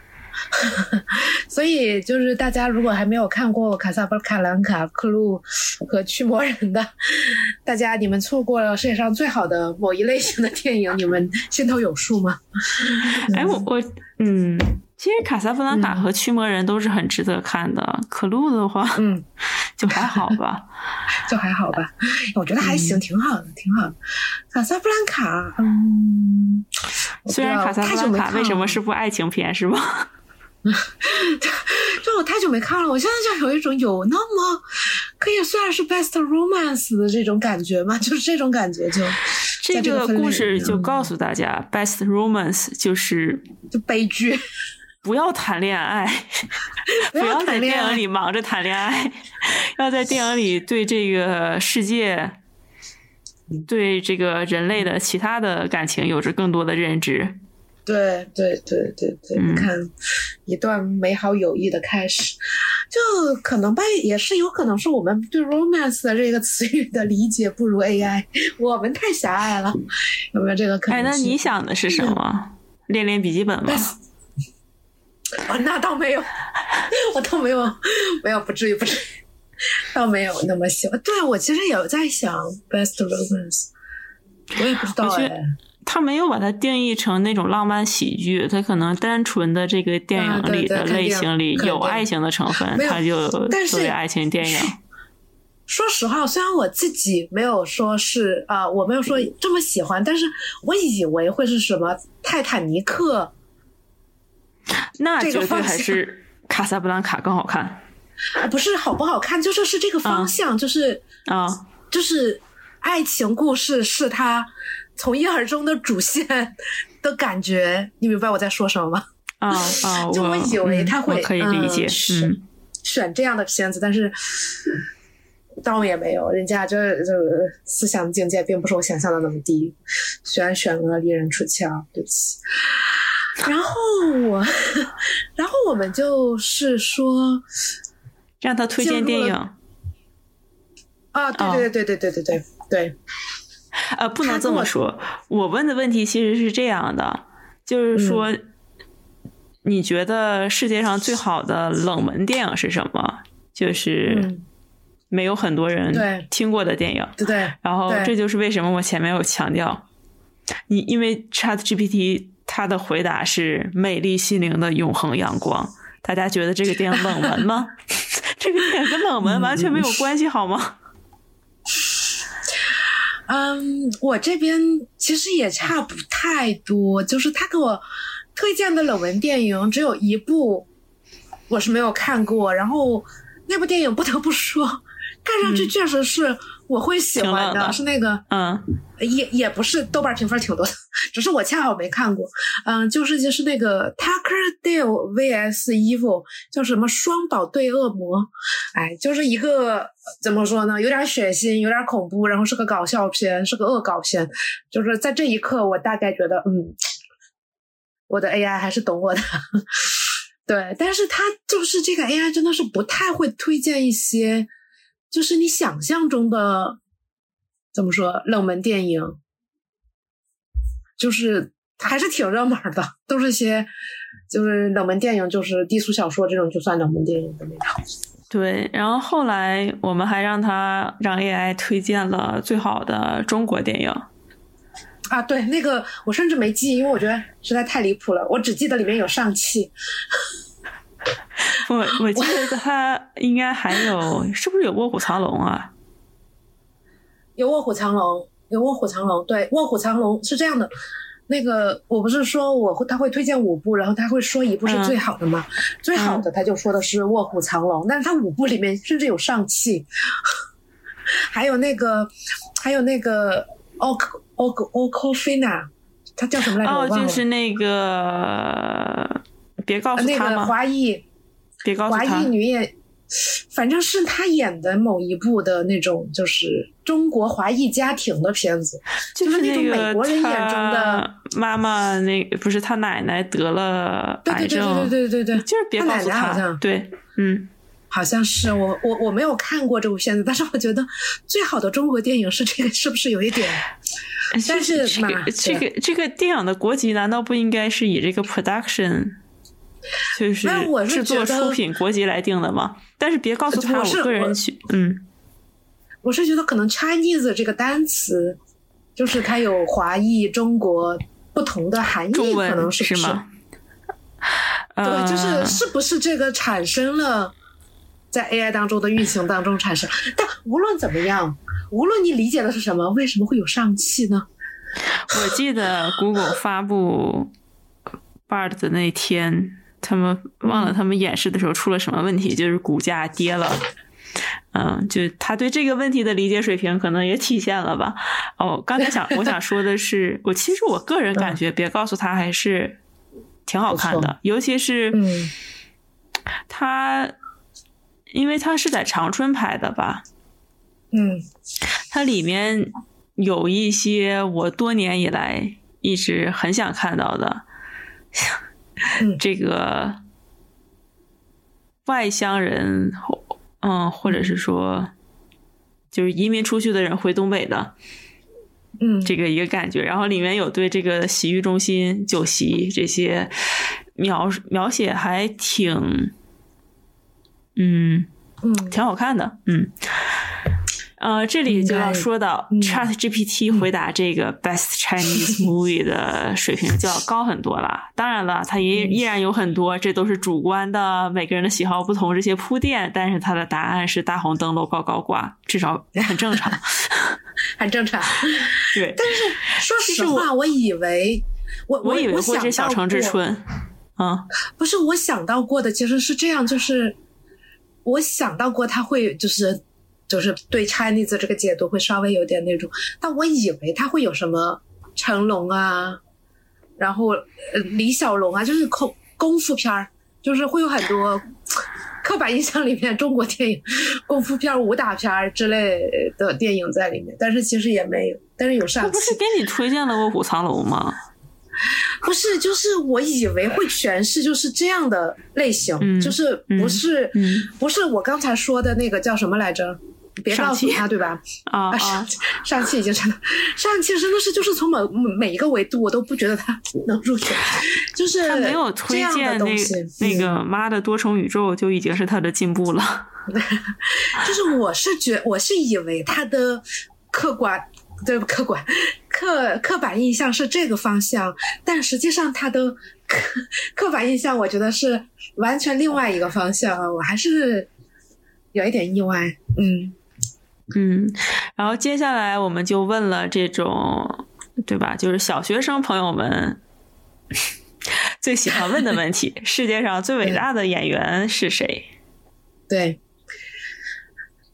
(laughs) 所以，就是大家如果还没有看过《卡萨布兰卡》《克鲁》和《驱魔人》的，大家你们错过了世界上最好的某一类型的电影，你们心头有数吗？(laughs) 哎，我我嗯，其实《卡萨布兰卡》和《驱魔人》都是很值得看的，《克鲁》的话，嗯，(laughs) 就还好吧，就还好吧，我觉得还行，挺好的，挺好的。《卡萨布兰卡》，嗯，虽然《卡萨布兰卡》为什么是部爱情片，是吗？(laughs) 就我太久没看了，我现在就有一种有那么可以算是 best romance 的这种感觉嘛？(laughs) 就是这种感觉，就这个故事就告诉大家，best romance 就是就悲剧，(laughs) 不要谈恋爱，不要在电影里忙着谈恋爱，要在电影里对这个世界、对这个人类的其他的感情有着更多的认知。对对对对对，你看，一段美好友谊的开始，就可能吧，也是有可能是我们对 romance 的这个词语的理解不如 AI，我们太狭隘了，有没有这个可能？哎，那你想的是什么？练练笔记本吗？啊，那倒没有，(laughs) 我倒没有，没有，不至于，不至于，(laughs) 倒没有那么喜欢。对我其实有在想 best romance，我也不知道哎。他没有把它定义成那种浪漫喜剧，他可能单纯的这个电影里的类型里有爱情的成分，他就作为爱情电影。说实话，虽然我自己没有说是啊，我没有说这么喜欢，但是我以为会是什么泰坦尼克，那绝对还是卡萨布兰卡更好看。不是好不好看，就是是这个方向，就是啊，就是爱情故事是他。从一而终的主线的感觉，你明白我在说什么吗？啊啊！(laughs) 就我以为他会可以理解，选选这样的片子，但是倒也没有，人家这这思想境界并不是我想象的那么低。虽然选了《猎人出鞘》，对不起。然后我，(laughs) 然后我们就是说，让他推荐电影。啊，对对对对对对对对。呃，不能这么说。我问的问题其实是这样的，就是说，你觉得世界上最好的冷门电影是什么？就是没有很多人听过的电影。对对。然后这就是为什么我前面有强调，你因为 Chat GPT 它的回答是美丽心灵的永恒阳光。大家觉得这个电影冷门吗？(laughs) 这个电影跟冷门完全没有关系，好吗？嗯，我这边其实也差不太多，就是他给我推荐的冷门电影只有一部，我是没有看过。然后那部电影不得不说，看上去确实是我会喜欢的，是那个，嗯，也也不是豆瓣评分挺多的，只是我恰好没看过。嗯，就是就是那个 Tucker Dale vs Evil，叫什么双宝对恶魔，哎，就是一个。怎么说呢？有点血腥，有点恐怖，然后是个搞笑片，是个恶搞片。就是在这一刻，我大概觉得，嗯，我的 AI 还是懂我的。(laughs) 对，但是它就是这个 AI 真的是不太会推荐一些，就是你想象中的怎么说冷门电影，就是还是挺热门的，都是些就是冷门电影，就是低俗小说这种就算冷门电影的那种。对，然后后来我们还让他让 AI 推荐了最好的中国电影。啊，对，那个我甚至没记，因为我觉得实在太离谱了，我只记得里面有上汽。(laughs) 我我记得他应该还有，(laughs) 是不是有卧虎藏龙啊？有卧虎藏龙，有卧虎藏龙，对，卧虎藏龙是这样的。那个我不是说我会他会推荐五部，然后他会说一部是最好的吗？最好的他就说的是《卧虎藏龙》，但是他五部里面甚至有上汽，(laughs) 还有那个还有那个奥克奥克奥克菲娜，他叫什么来着？哦，就是那个，别告诉他吗？华裔，别告诉他。华裔女演，反正是她演的某一部的那种，就是中国华裔家庭的片子，就是那种美国人眼中的妈妈。那不是她奶奶得了癌症，对对对对对对对，就是别告诉他。对，嗯。好像是我我我没有看过这部片子，但是我觉得最好的中国电影是这个，是不是有一点？但是这个这个这个电影的国籍难道不应该是以这个 production 就是制作出品国籍来定的吗？但是别告诉他我个人去，嗯，我是觉得可能 Chinese 这个单词就是它有华裔中国不同的含义，可能是是吗？对，就是是不是这个产生了？在 AI 当中的运行当中产生，但无论怎么样，无论你理解的是什么，为什么会有上汽呢？我记得 Google 发布 Bard 的那天，他们忘了他们演示的时候出了什么问题，就是股价跌了。嗯，就他对这个问题的理解水平可能也体现了吧。哦，刚才想 (laughs) 我想说的是，我其实我个人感觉，别告诉他还是挺好看的，尤其是他。因为他是在长春拍的吧，嗯，它里面有一些我多年以来一直很想看到的，这个外乡人，嗯，或者是说就是移民出去的人回东北的，嗯，这个一个感觉。然后里面有对这个洗浴中心、酒席这些描描写还挺。嗯嗯，挺好看的。嗯，呃，这里就要说到 Chat GPT 回答这个 Best Chinese Movie 的水平就要高很多了。当然了，它也依然有很多，这都是主观的，每个人的喜好不同，这些铺垫。但是它的答案是大红灯笼高高挂，至少很正常，(laughs) (laughs) 很正常。对，但是说实话，我以为我我以为会是小城之春。嗯，不是，我想到过的其实是这样，就是。我想到过他会就是就是对 Chinese 这个解读会稍微有点那种，但我以为他会有什么成龙啊，然后李小龙啊，就是功功夫片儿，就是会有很多刻板印象里面中国电影功夫片、武打片之类的电影在里面，但是其实也没有，但是有上期不是给你推荐了《卧虎藏龙》吗？不是，就是我以为会全是就是这样的类型，就是不是不是我刚才说的那个叫什么来着？别告诉他，对吧？啊，上上期已经真的，上期真的是就是从每每一个维度我都不觉得他能入选，就是他没有推荐那那个妈的多重宇宙就已经是他的进步了。(laughs) 就是我是觉我是以为他的客观。对客观刻刻板印象是这个方向，但实际上他的刻刻板印象，我觉得是完全另外一个方向，我还是有一点意外。嗯嗯，然后接下来我们就问了这种对吧？就是小学生朋友们 (laughs) 最喜欢问的问题：世界上最伟大的演员是谁？对，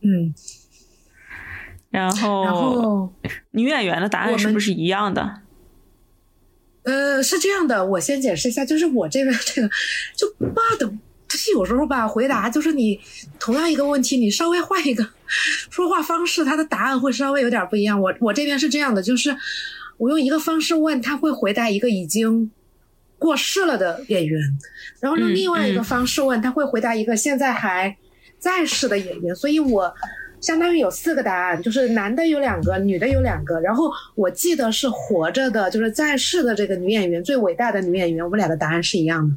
嗯。然后，女演员的答案是不是一样的？呃，是这样的，我先解释一下，就是我这边这个，就妈的，就是有时候吧，回答就是你同样一个问题，你稍微换一个说话方式，他的答案会稍微有点不一样。我我这边是这样的，就是我用一个方式问，他会回答一个已经过世了的演员，然后用另外一个方式问，他会回答一个现在还在世的演员，所以我。相当于有四个答案，就是男的有两个，女的有两个。然后我记得是活着的，就是在世的这个女演员，最伟大的女演员，我们俩的答案是一样的，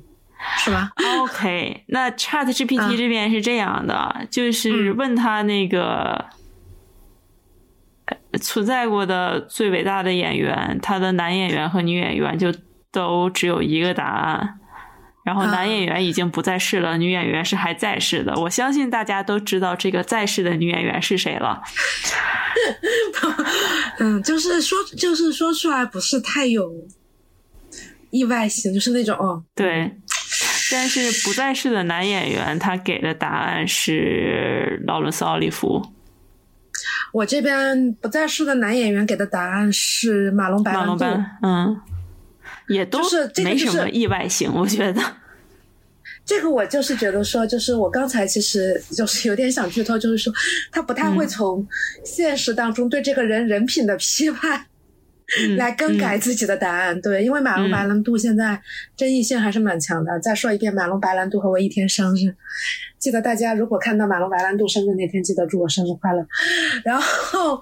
是吧？(laughs) OK，那 Chat GPT 这边是这样的，就是问他那个存在过的最伟大的演员，他的男演员和女演员就都只有一个答案。然后男演员已经不在世了，女演员是还在世的。我相信大家都知道这个在世的女演员是谁了。(laughs) 嗯，就是说，就是说出来不是太有意外性，就是那种哦。对，但是不在世的男演员，他给的答案是劳伦斯·奥利弗。我这边不在世的男演员给的答案是马龙·白兰度。嗯。也都是没什么意外性，我觉得。这个我就是觉得说，就是我刚才其实就是有点想剧透，就是说他不太会从现实当中对这个人人品的批判来更改自己的答案。对，因为马龙白兰度现在争议性还是蛮强的。再说一遍，马龙白兰度和我一天生日，记得大家如果看到马龙白兰度生日那天，记得祝我生日快乐。然后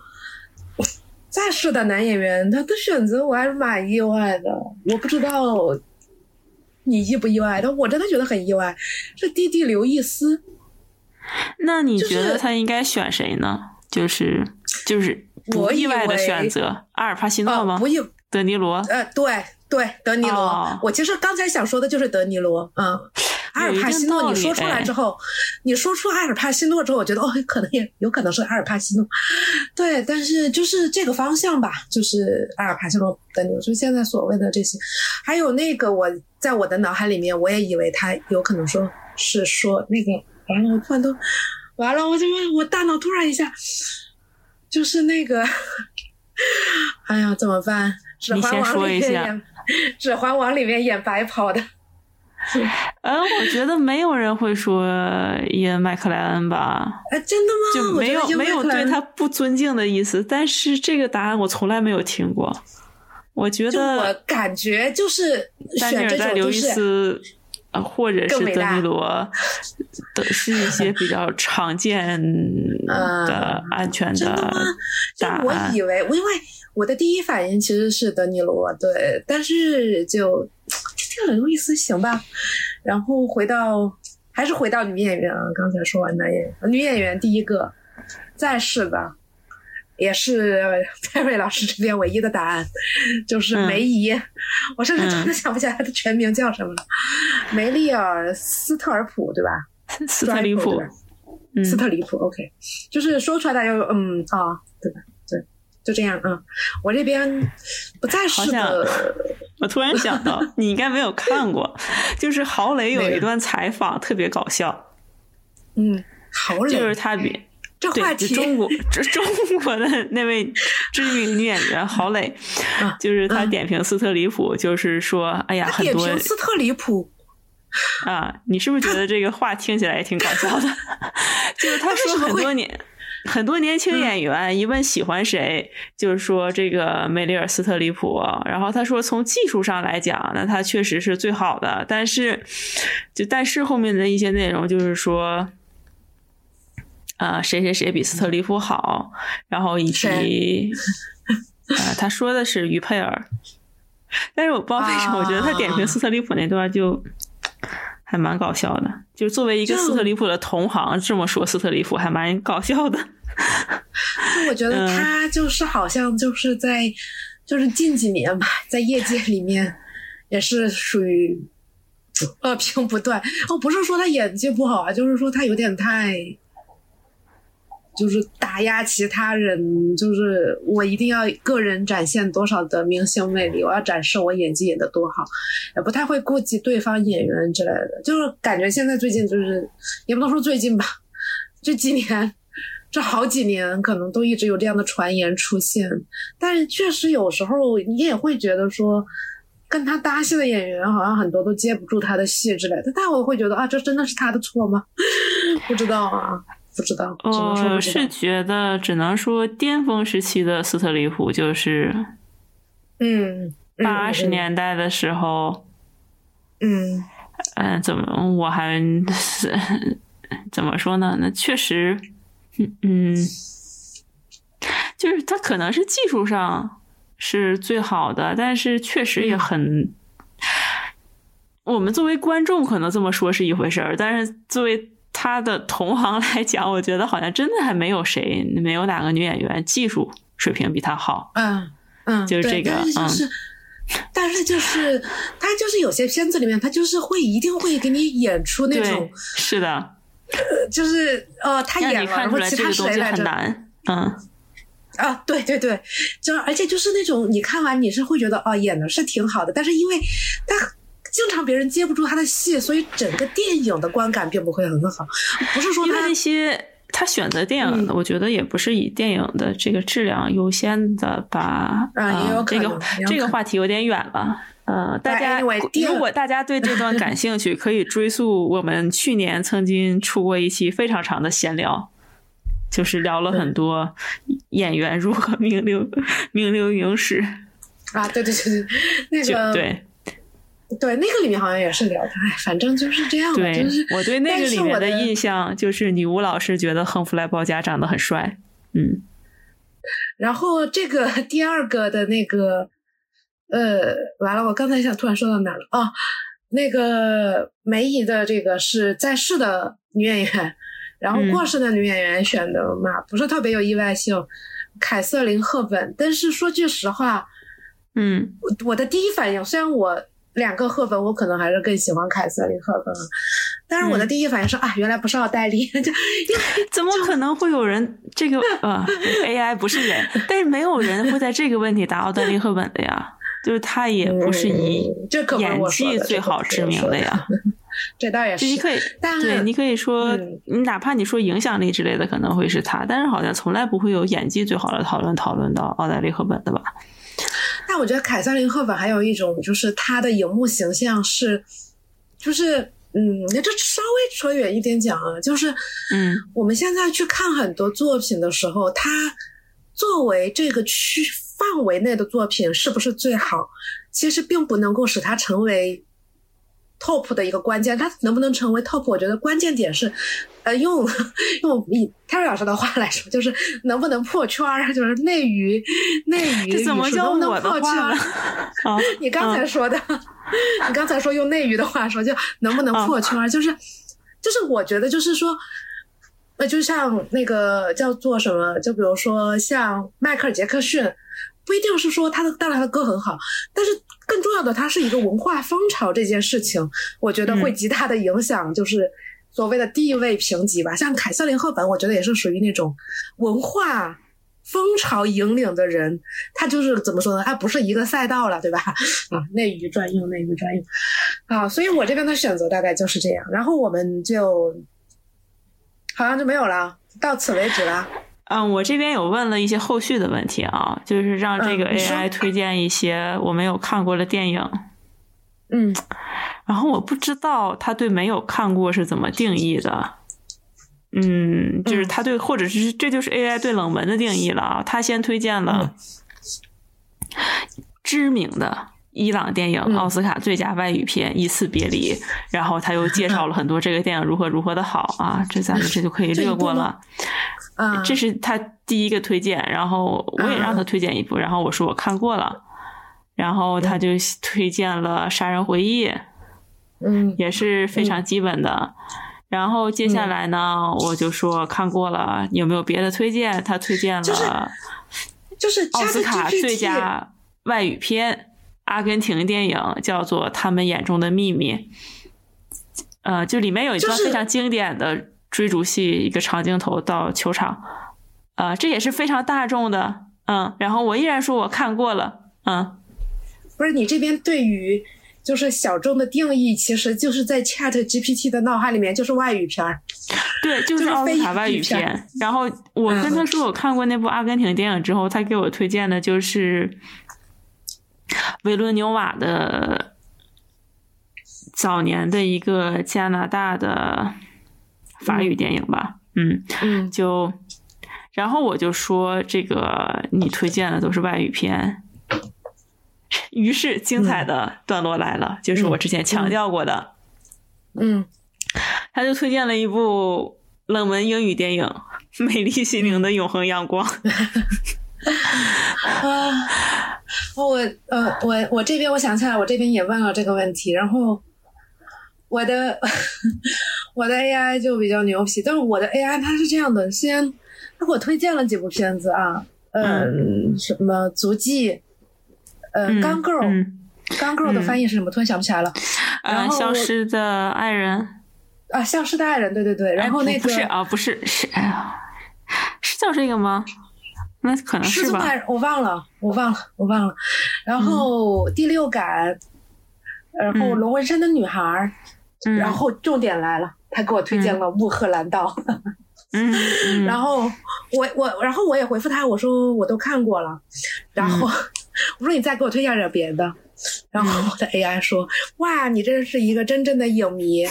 再是的男演员，他的选择我还是蛮意外的，我不知道。你意不意外？但我真的觉得很意外，是弟弟刘易斯。那你觉得他应该选谁呢？就是就是不意外的选择，阿尔帕西诺吗？不意，德尼罗。呃，对对，德尼罗。我其实刚才想说的就是德尼罗，嗯。阿尔帕西诺，你说出来之后，你说出阿尔帕西诺之后，我觉得哦，可能也有可能是阿尔帕西诺，对，但是就是这个方向吧，就是阿尔帕西诺的牛，就现在所谓的这些，还有那个我在我的脑海里面，我也以为他有可能说是说那个，完了，我突然都完了，我怎么我大脑突然一下，就是那个，哎呀，怎么办？指环王里面演，指环王里面演白袍的。嗯，我觉得没有人会说伊恩麦克莱恩吧？哎，真的吗？就没有没有对他不尊敬的意思。但是这个答案我从来没有听过。我觉得，我感觉就是丹尼尔戴刘易斯，呃，或者是德尼罗，的是一些比较常见 (laughs) 的安全的答案。我以为，因为我的第一反应其实是德尼罗，对，但是就。这刘易斯行吧，然后回到还是回到女演员啊，刚才说完男演员，女演员第一个在世的，也是 (laughs) 戴瑞老师这边唯一的答案，就是梅姨，我甚至真的想不起来她的全名叫什么了，梅丽尔斯特尔普对吧？斯特里普，斯特里普，OK，就是说出来大家嗯啊，对吧？对，就这样啊，我这边不再是的。我突然想到，(laughs) 你应该没有看过，就是郝蕾有一段采访特别搞笑。嗯，郝蕾。就是他比这话题中国中中国的那位知名女演员郝蕾，就是她点评斯特里普，就是说，哎呀，很多斯特里普啊，你是不是觉得这个话听起来也挺搞笑的？(laughs) 就是他说很多年。很多年轻演员一问喜欢谁，就是说这个梅丽尔·斯特里普。然后他说，从技术上来讲，那他确实是最好的。但是，就但是后面的一些内容就是说，啊，谁谁谁比斯特里夫好。然后以及，(laughs) 啊，他说的是于佩尔。(laughs) 但是我不知道为什么，我觉得他点评斯特里普那段就。还蛮搞笑的，就是作为一个斯特里普的同行这么说，斯特里普还蛮搞笑的。(laughs) 我觉得他就是好像就是在，就是近几年吧，在业界里面也是属于恶评不断。哦，不是说他演技不好啊，就是说他有点太。就是打压其他人，就是我一定要个人展现多少的明星魅力，我要展示我演技演得多好，也不太会顾及对方演员之类的。就是感觉现在最近就是，也不能说最近吧，这几年，这好几年可能都一直有这样的传言出现。但是确实有时候你也会觉得说，跟他搭戏的演员好像很多都接不住他的戏之类的。但我会觉得啊，这真的是他的错吗？(laughs) 不知道啊。不知道，我是觉得只能说巅峰时期的斯特里普就是，嗯，八十年代的时候，嗯嗯，怎么我还是 (laughs) 怎么说呢？那确实，嗯嗯，就是他可能是技术上是最好的，但是确实也很，我们作为观众可能这么说是一回事儿，但是作为。他的同行来讲，我觉得好像真的还没有谁，没有哪个女演员技术水平比他好。嗯嗯，就是这个，但是但是就是他就是有些片子里面，他就是会一定会给你演出那种，是的，呃，就是呃，他演了，然后其他谁来着？嗯啊，对对对，就而且就是那种你看完你是会觉得哦，演的是挺好的，但是因为他。经常别人接不住他的戏，(laughs) 所以整个电影的观感并不会很好。不是说他那些他选择电影，我觉得也不是以电影的这个质量优先的吧。啊，这个这个话题有点远了。呃，大家如果大家对这段感兴趣，可以追溯我们去年曾经出过一期非常长的闲聊，就是聊了很多演员如何名流名流影史。啊，对对对对，那个对。对，那个里面好像也是聊的，哎，反正就是这样。对，我对那个里面的印象就是女巫老师觉得亨弗莱·鲍嘉长得很帅，嗯。然后这个 (laughs) 第二个的那个，呃，完了，我刚才想突然说到哪了啊？那个梅姨的这个是在世的女演员，然后过世的女演员选的嘛，不是特别有意外性，凯瑟琳·赫本。但是说句实话，嗯，我的第一反应，虽然我。两个赫本，我可能还是更喜欢凯瑟琳赫本，但是我的第一反应是啊，原来不是奥黛丽，(laughs) 就 (laughs) 怎么可能会有人这个呃 AI 不是人，但是没有人会在这个问题答奥黛丽赫本的呀，就是他也不是以演技最好知名的呀，(laughs) 这倒也是，你可以对，你可以说你哪怕你说影响力之类的可能会是他，但是好像从来不会有演技最好的讨论讨论到奥黛丽赫本的吧。但我觉得凯瑟琳·赫本还有一种，就是她的荧幕形象是，就是嗯，那这稍微扯远一点讲啊，就是嗯，我们现在去看很多作品的时候，它作为这个区范围内的作品是不是最好，其实并不能够使它成为。top 的一个关键，它能不能成为 top？我觉得关键点是，呃，用 (laughs) 用以泰瑞老师的话来说，就是能不能破圈儿，就是内娱内娱怎么叫能破圈儿？(laughs) (laughs) 你刚才说的，你刚才说用内娱的话说，就能不能破圈儿？就是就是我觉得就是说，呃，就像那个叫做什么，就比如说像迈克尔杰克逊。不一定是说他的当然他的歌很好，但是更重要的，它是一个文化风潮这件事情，我觉得会极大的影响，就是所谓的地位评级吧。像凯瑟琳·赫本，我觉得也是属于那种文化风潮引领的人，他就是怎么说呢？他不是一个赛道了，对吧？啊，内娱专用，内娱专用。啊，所以我这边的选择大概就是这样。然后我们就好像就没有了，到此为止了。嗯，我这边有问了一些后续的问题啊，就是让这个 AI 推荐一些我没有看过的电影。嗯，然后我不知道他对没有看过是怎么定义的。嗯，就是他对，或者是这就是 AI 对冷门的定义了啊。他先推荐了知名的伊朗电影奥斯卡最佳外语片《一次别离》，然后他又介绍了很多这个电影如何如何的好啊，这咱们这就可以略过了。这是他第一个推荐，然后我也让他推荐一部，然后我说我看过了，然后他就推荐了《杀人回忆》，嗯，也是非常基本的。然后接下来呢，我就说看过了，有没有别的推荐？他推荐了，就是奥斯卡最佳外语片，阿根廷电影叫做《他们眼中的秘密》，呃，就里面有一段非常经典的。追逐戏一个长镜头到球场，呃，这也是非常大众的，嗯，然后我依然说我看过了，嗯，不是你这边对于就是小众的定义，其实就是在 Chat GPT 的脑海里面就是外语片儿，(laughs) 对，就是奥斯卡外语片。然后我跟他说我看过那部阿根廷电影之后，他给我推荐的就是维伦纽瓦的早年的一个加拿大的。法语电影吧，嗯嗯，就，然后我就说这个你推荐的都是外语片，于是精彩的段落来了，就是我之前强调过的，嗯，他就推荐了一部冷门英语电影《美丽心灵的永恒阳光》。(laughs) 啊，我呃我我这边我想起来，我这边也问了这个问题，然后。(laughs) 我的我的 AI 就比较牛皮，但是我的 AI 它是这样的，先他给我推荐了几部片子啊，嗯，什么足迹，呃，钢构，钢构的翻译是什么？突然想不起来了。呃，消失的爱人。啊，消失的爱人，对对对。然后那个不是啊，不是是哎呀，是叫这个吗？那可能是吧。我忘了，我忘了，我忘了。然后第六感，然后龙纹身的女孩。然后重点来了，他给我推荐了《穆赫兰道》。嗯，(laughs) 然后我我然后我也回复他，我说我都看过了，然后我说你再给我推荐点别的，然后我的 AI 说哇，你真是一个真正的影迷，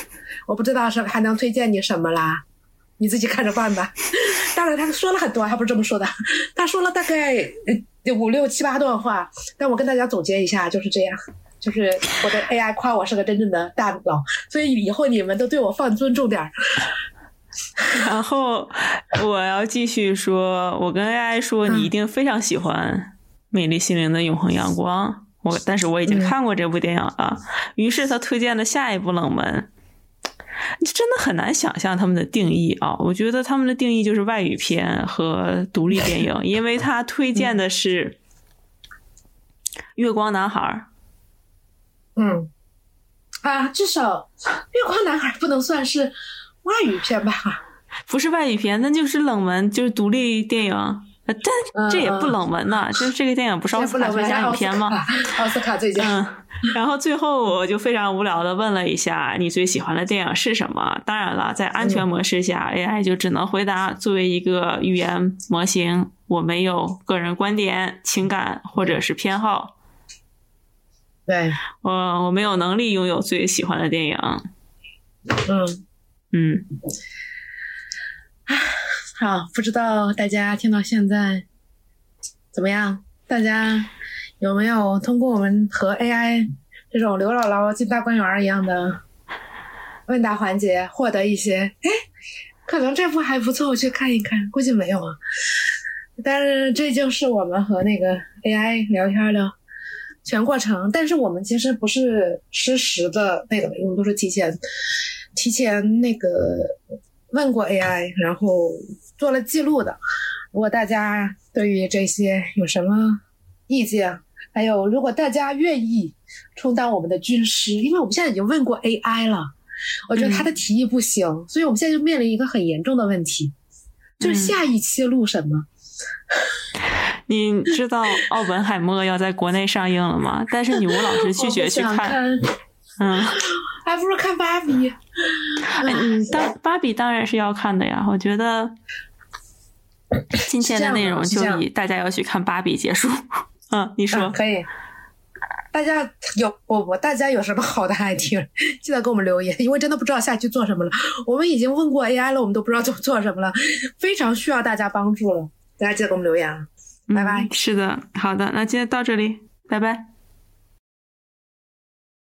我不知道是还能推荐你什么啦，你自己看着办吧。当然他说了很多，他不是这么说的，他说了大概五六七八段话，但我跟大家总结一下就是这样。就是我的 AI 夸我是个真正的大佬，所以以后你们都对我放尊重点儿。然后我要继续说，我跟 AI 说，你一定非常喜欢《美丽心灵的永恒阳光》。我但是我已经看过这部电影了。于是他推荐的下一部冷门，你真的很难想象他们的定义啊！我觉得他们的定义就是外语片和独立电影，因为他推荐的是《月光男孩》。嗯，啊，至少《月光男孩》不能算是外语片吧？不是外语片，那就是冷门，就是独立电影。但这也不冷门呐，就是这个电影不是奥斯卡最佳影片吗？奥斯卡最佳。嗯，然后最后我就非常无聊的问了一下，你最喜欢的电影是什么？当然了，在安全模式下，AI 就只能回答：作为一个语言模型，我没有个人观点、情感或者是偏好。对我，我没有能力拥有最喜欢的电影。嗯嗯，好，不知道大家听到现在怎么样？大家有没有通过我们和 AI 这种刘姥姥进大观园一样的问答环节获得一些？哎，可能这部还不错，我去看一看。估计没有啊，但是这就是我们和那个 AI 聊天的。全过程，但是我们其实不是实时的那个，我们都是提前提前那个问过 AI，然后做了记录的。如果大家对于这些有什么意见，还有如果大家愿意充当我们的军师，因为我们现在已经问过 AI 了，我觉得他的提议不行，所以我们现在就面临一个很严重的问题，就是下一期录什么。(laughs) 你知道奥本海默要在国内上映了吗？(laughs) 但是女巫老师拒绝去看，嗯，还不如看芭比。嗯，当芭比当然是要看的呀。我觉得 (laughs) 今天的内容就以大家要去看芭比结束。嗯，你说可以。大家有我我，大家有什么好的 idea，(laughs) 记得给我们留言，因为真的不知道下期做什么了。我们已经问过 AI 了，我们都不知道做做什么了，非常需要大家帮助了。大家记得给我们留言啊。拜拜。是的，好的，那今天到这里，拜拜。